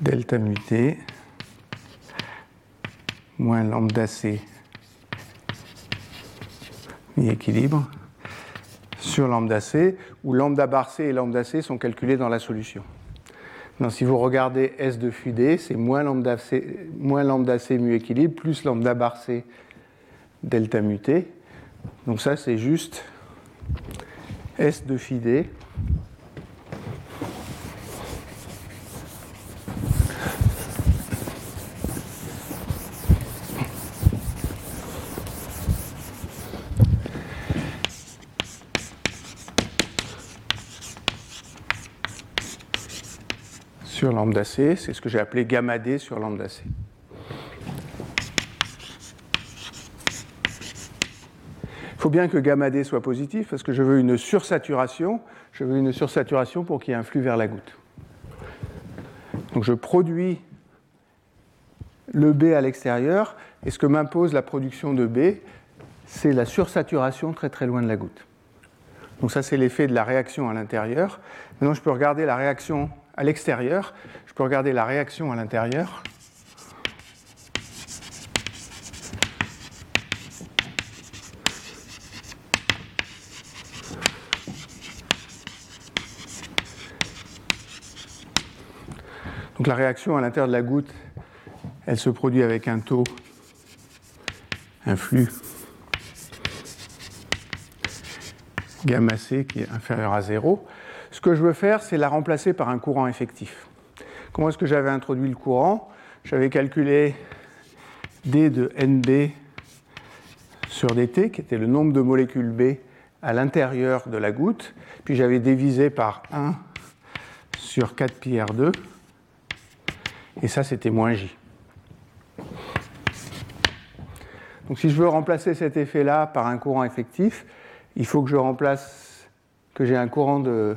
delta muté moins lambda C mi équilibre sur lambda C, où lambda bar C et lambda C sont calculés dans la solution. Si vous regardez S de phi D, c'est moins lambda, C, moins lambda C mu équilibre plus lambda bar C delta muté. Donc ça, c'est juste S de phi D sur lambda c'est ce que j'ai appelé gamma D sur lambda C. Il faut bien que gamma D soit positif parce que je veux une sursaturation. Je veux une sursaturation pour qu'il y ait un flux vers la goutte. Donc je produis le B à l'extérieur et ce que m'impose la production de B, c'est la sursaturation très très loin de la goutte. Donc ça c'est l'effet de la réaction à l'intérieur. Maintenant je peux regarder la réaction à l'extérieur. Je peux regarder la réaction à l'intérieur. Donc la réaction à l'intérieur de la goutte, elle se produit avec un taux, un flux gamma c qui est inférieur à 0. Que je veux faire, c'est la remplacer par un courant effectif. Comment est-ce que j'avais introduit le courant? J'avais calculé d de NB sur dt, qui était le nombre de molécules B à l'intérieur de la goutte, puis j'avais divisé par 1 sur 4 pi R2, et ça c'était moins J. Donc si je veux remplacer cet effet-là par un courant effectif, il faut que je remplace, que j'ai un courant de,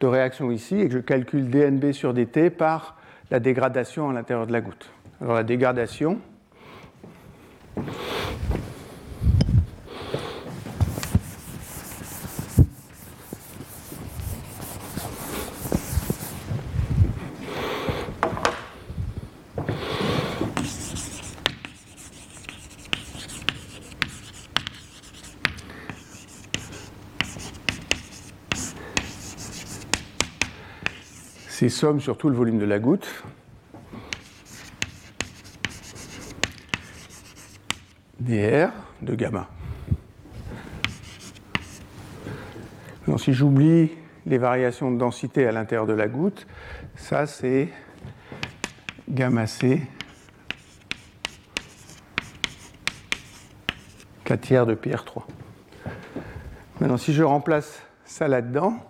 de réaction ici et que je calcule dNB sur dt par la dégradation à l'intérieur de la goutte. Alors la dégradation, c'est somme sur tout le volume de la goutte. dr de gamma. Si j'oublie les variations de densité à l'intérieur de la goutte, ça c'est gamma c 4 tiers de PR3. Maintenant, si je remplace ça là-dedans,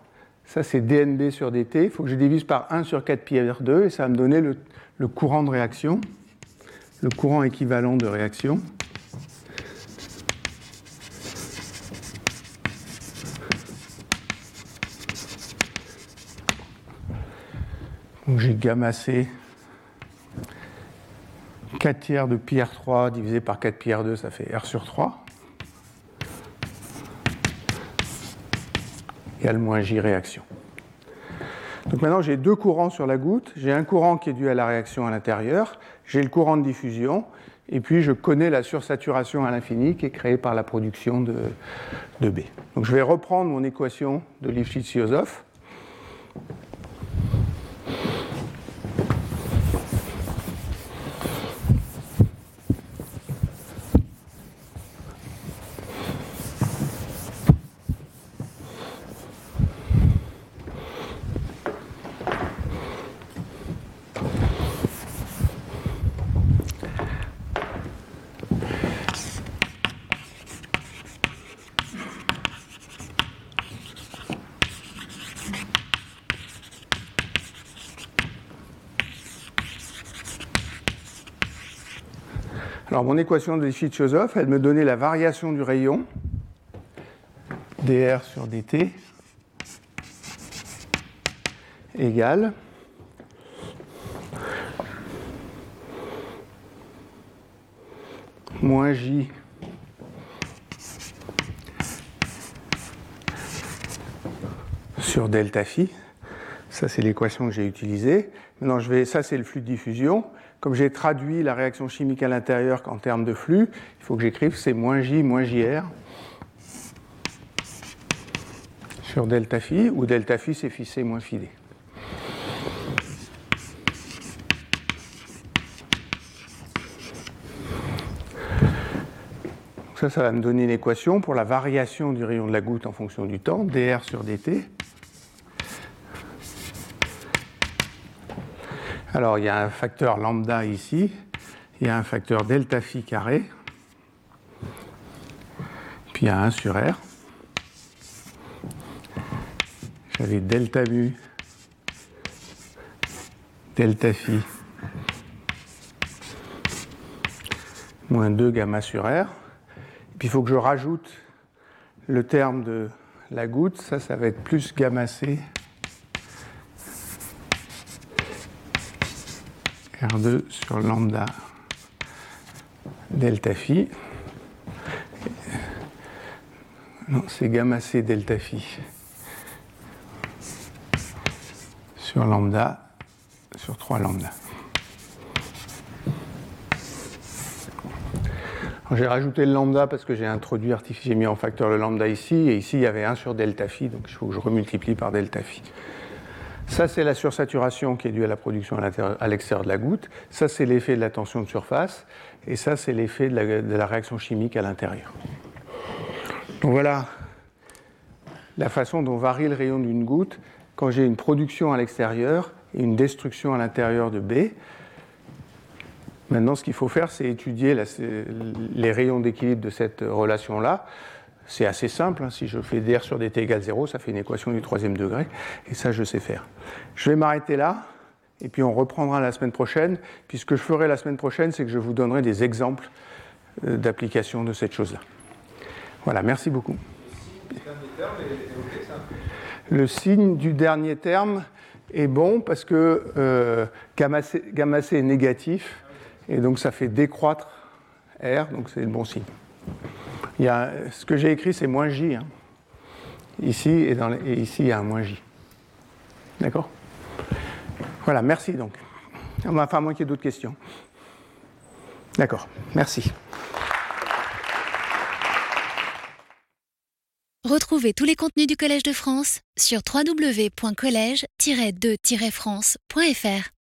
ça, c'est dNB sur dt. Il faut que je divise par 1 sur 4 pi R2 et ça va me donner le, le courant de réaction, le courant équivalent de réaction. Donc j'ai gamma C 4 tiers de pi R3 divisé par 4 pi R2, ça fait R sur 3. Égale moins J réaction. Donc maintenant, j'ai deux courants sur la goutte. J'ai un courant qui est dû à la réaction à l'intérieur, j'ai le courant de diffusion, et puis je connais la sursaturation à l'infini qui est créée par la production de, B. Donc je vais reprendre mon équation de Lifshitz-Yosov. Mon équation de Lifshitz-Yosov, elle me donnait la variation du rayon dr sur dt égale moins j sur delta phi. Ça, c'est l'équation que j'ai utilisée. Maintenant, je vais, ça, c'est le flux de diffusion. Comme j'ai traduit la réaction chimique à l'intérieur en termes de flux, il faut que j'écrive c'est moins J moins JR sur delta phi, où delta phi c'est phi C moins phi D. ça, ça va me donner une équation pour la variation du rayon de la goutte en fonction du temps, dr sur dt. Alors, il y a un facteur lambda ici, il y a un facteur delta phi carré, puis il y a 1 sur R. J'avais delta mu, delta phi, moins 2 gamma sur R. Puis il faut que je rajoute le terme de la goutte, ça, ça va être plus gamma C R2 sur lambda delta phi. Non, c'est gamma C delta phi sur lambda sur 3 lambda. J'ai rajouté le lambda parce que j'ai introduit j'ai mis en facteur le lambda ici, et ici il y avait 1 sur delta phi, donc il faut que je remultiplie par delta phi. Ça, c'est la sursaturation qui est due à la production à l'extérieur de la goutte. Ça, c'est l'effet de la tension de surface. Et ça, c'est l'effet de, la, réaction chimique à l'intérieur. Donc voilà la façon dont varie le rayon d'une goutte quand j'ai une production à l'extérieur et une destruction à l'intérieur de B. Maintenant, ce qu'il faut faire, c'est étudier les rayons d'équilibre de cette relation-là. C'est assez simple. Hein. Si je fais dr sur dt égale 0, ça fait une équation du troisième degré. Et ça, je sais faire. Je vais m'arrêter là. Et puis on reprendra la semaine prochaine. Puis ce que je ferai la semaine prochaine, c'est que je vous donnerai des exemples euh, d'application de cette chose-là. Voilà, merci beaucoup. Le signe du dernier terme est bon parce que euh, gamma, C, gamma C est négatif et donc ça fait décroître R, donc c'est le bon signe. Il y a, ce que j'ai écrit, c'est moins J. Hein. Ici, et, ici, il y a un moins J. D'accord? Voilà, merci donc. Enfin, à moins qu'il d'autres questions. D'accord, merci. Retrouvez tous les contenus du Collège de France sur www.colège-2-france.fr.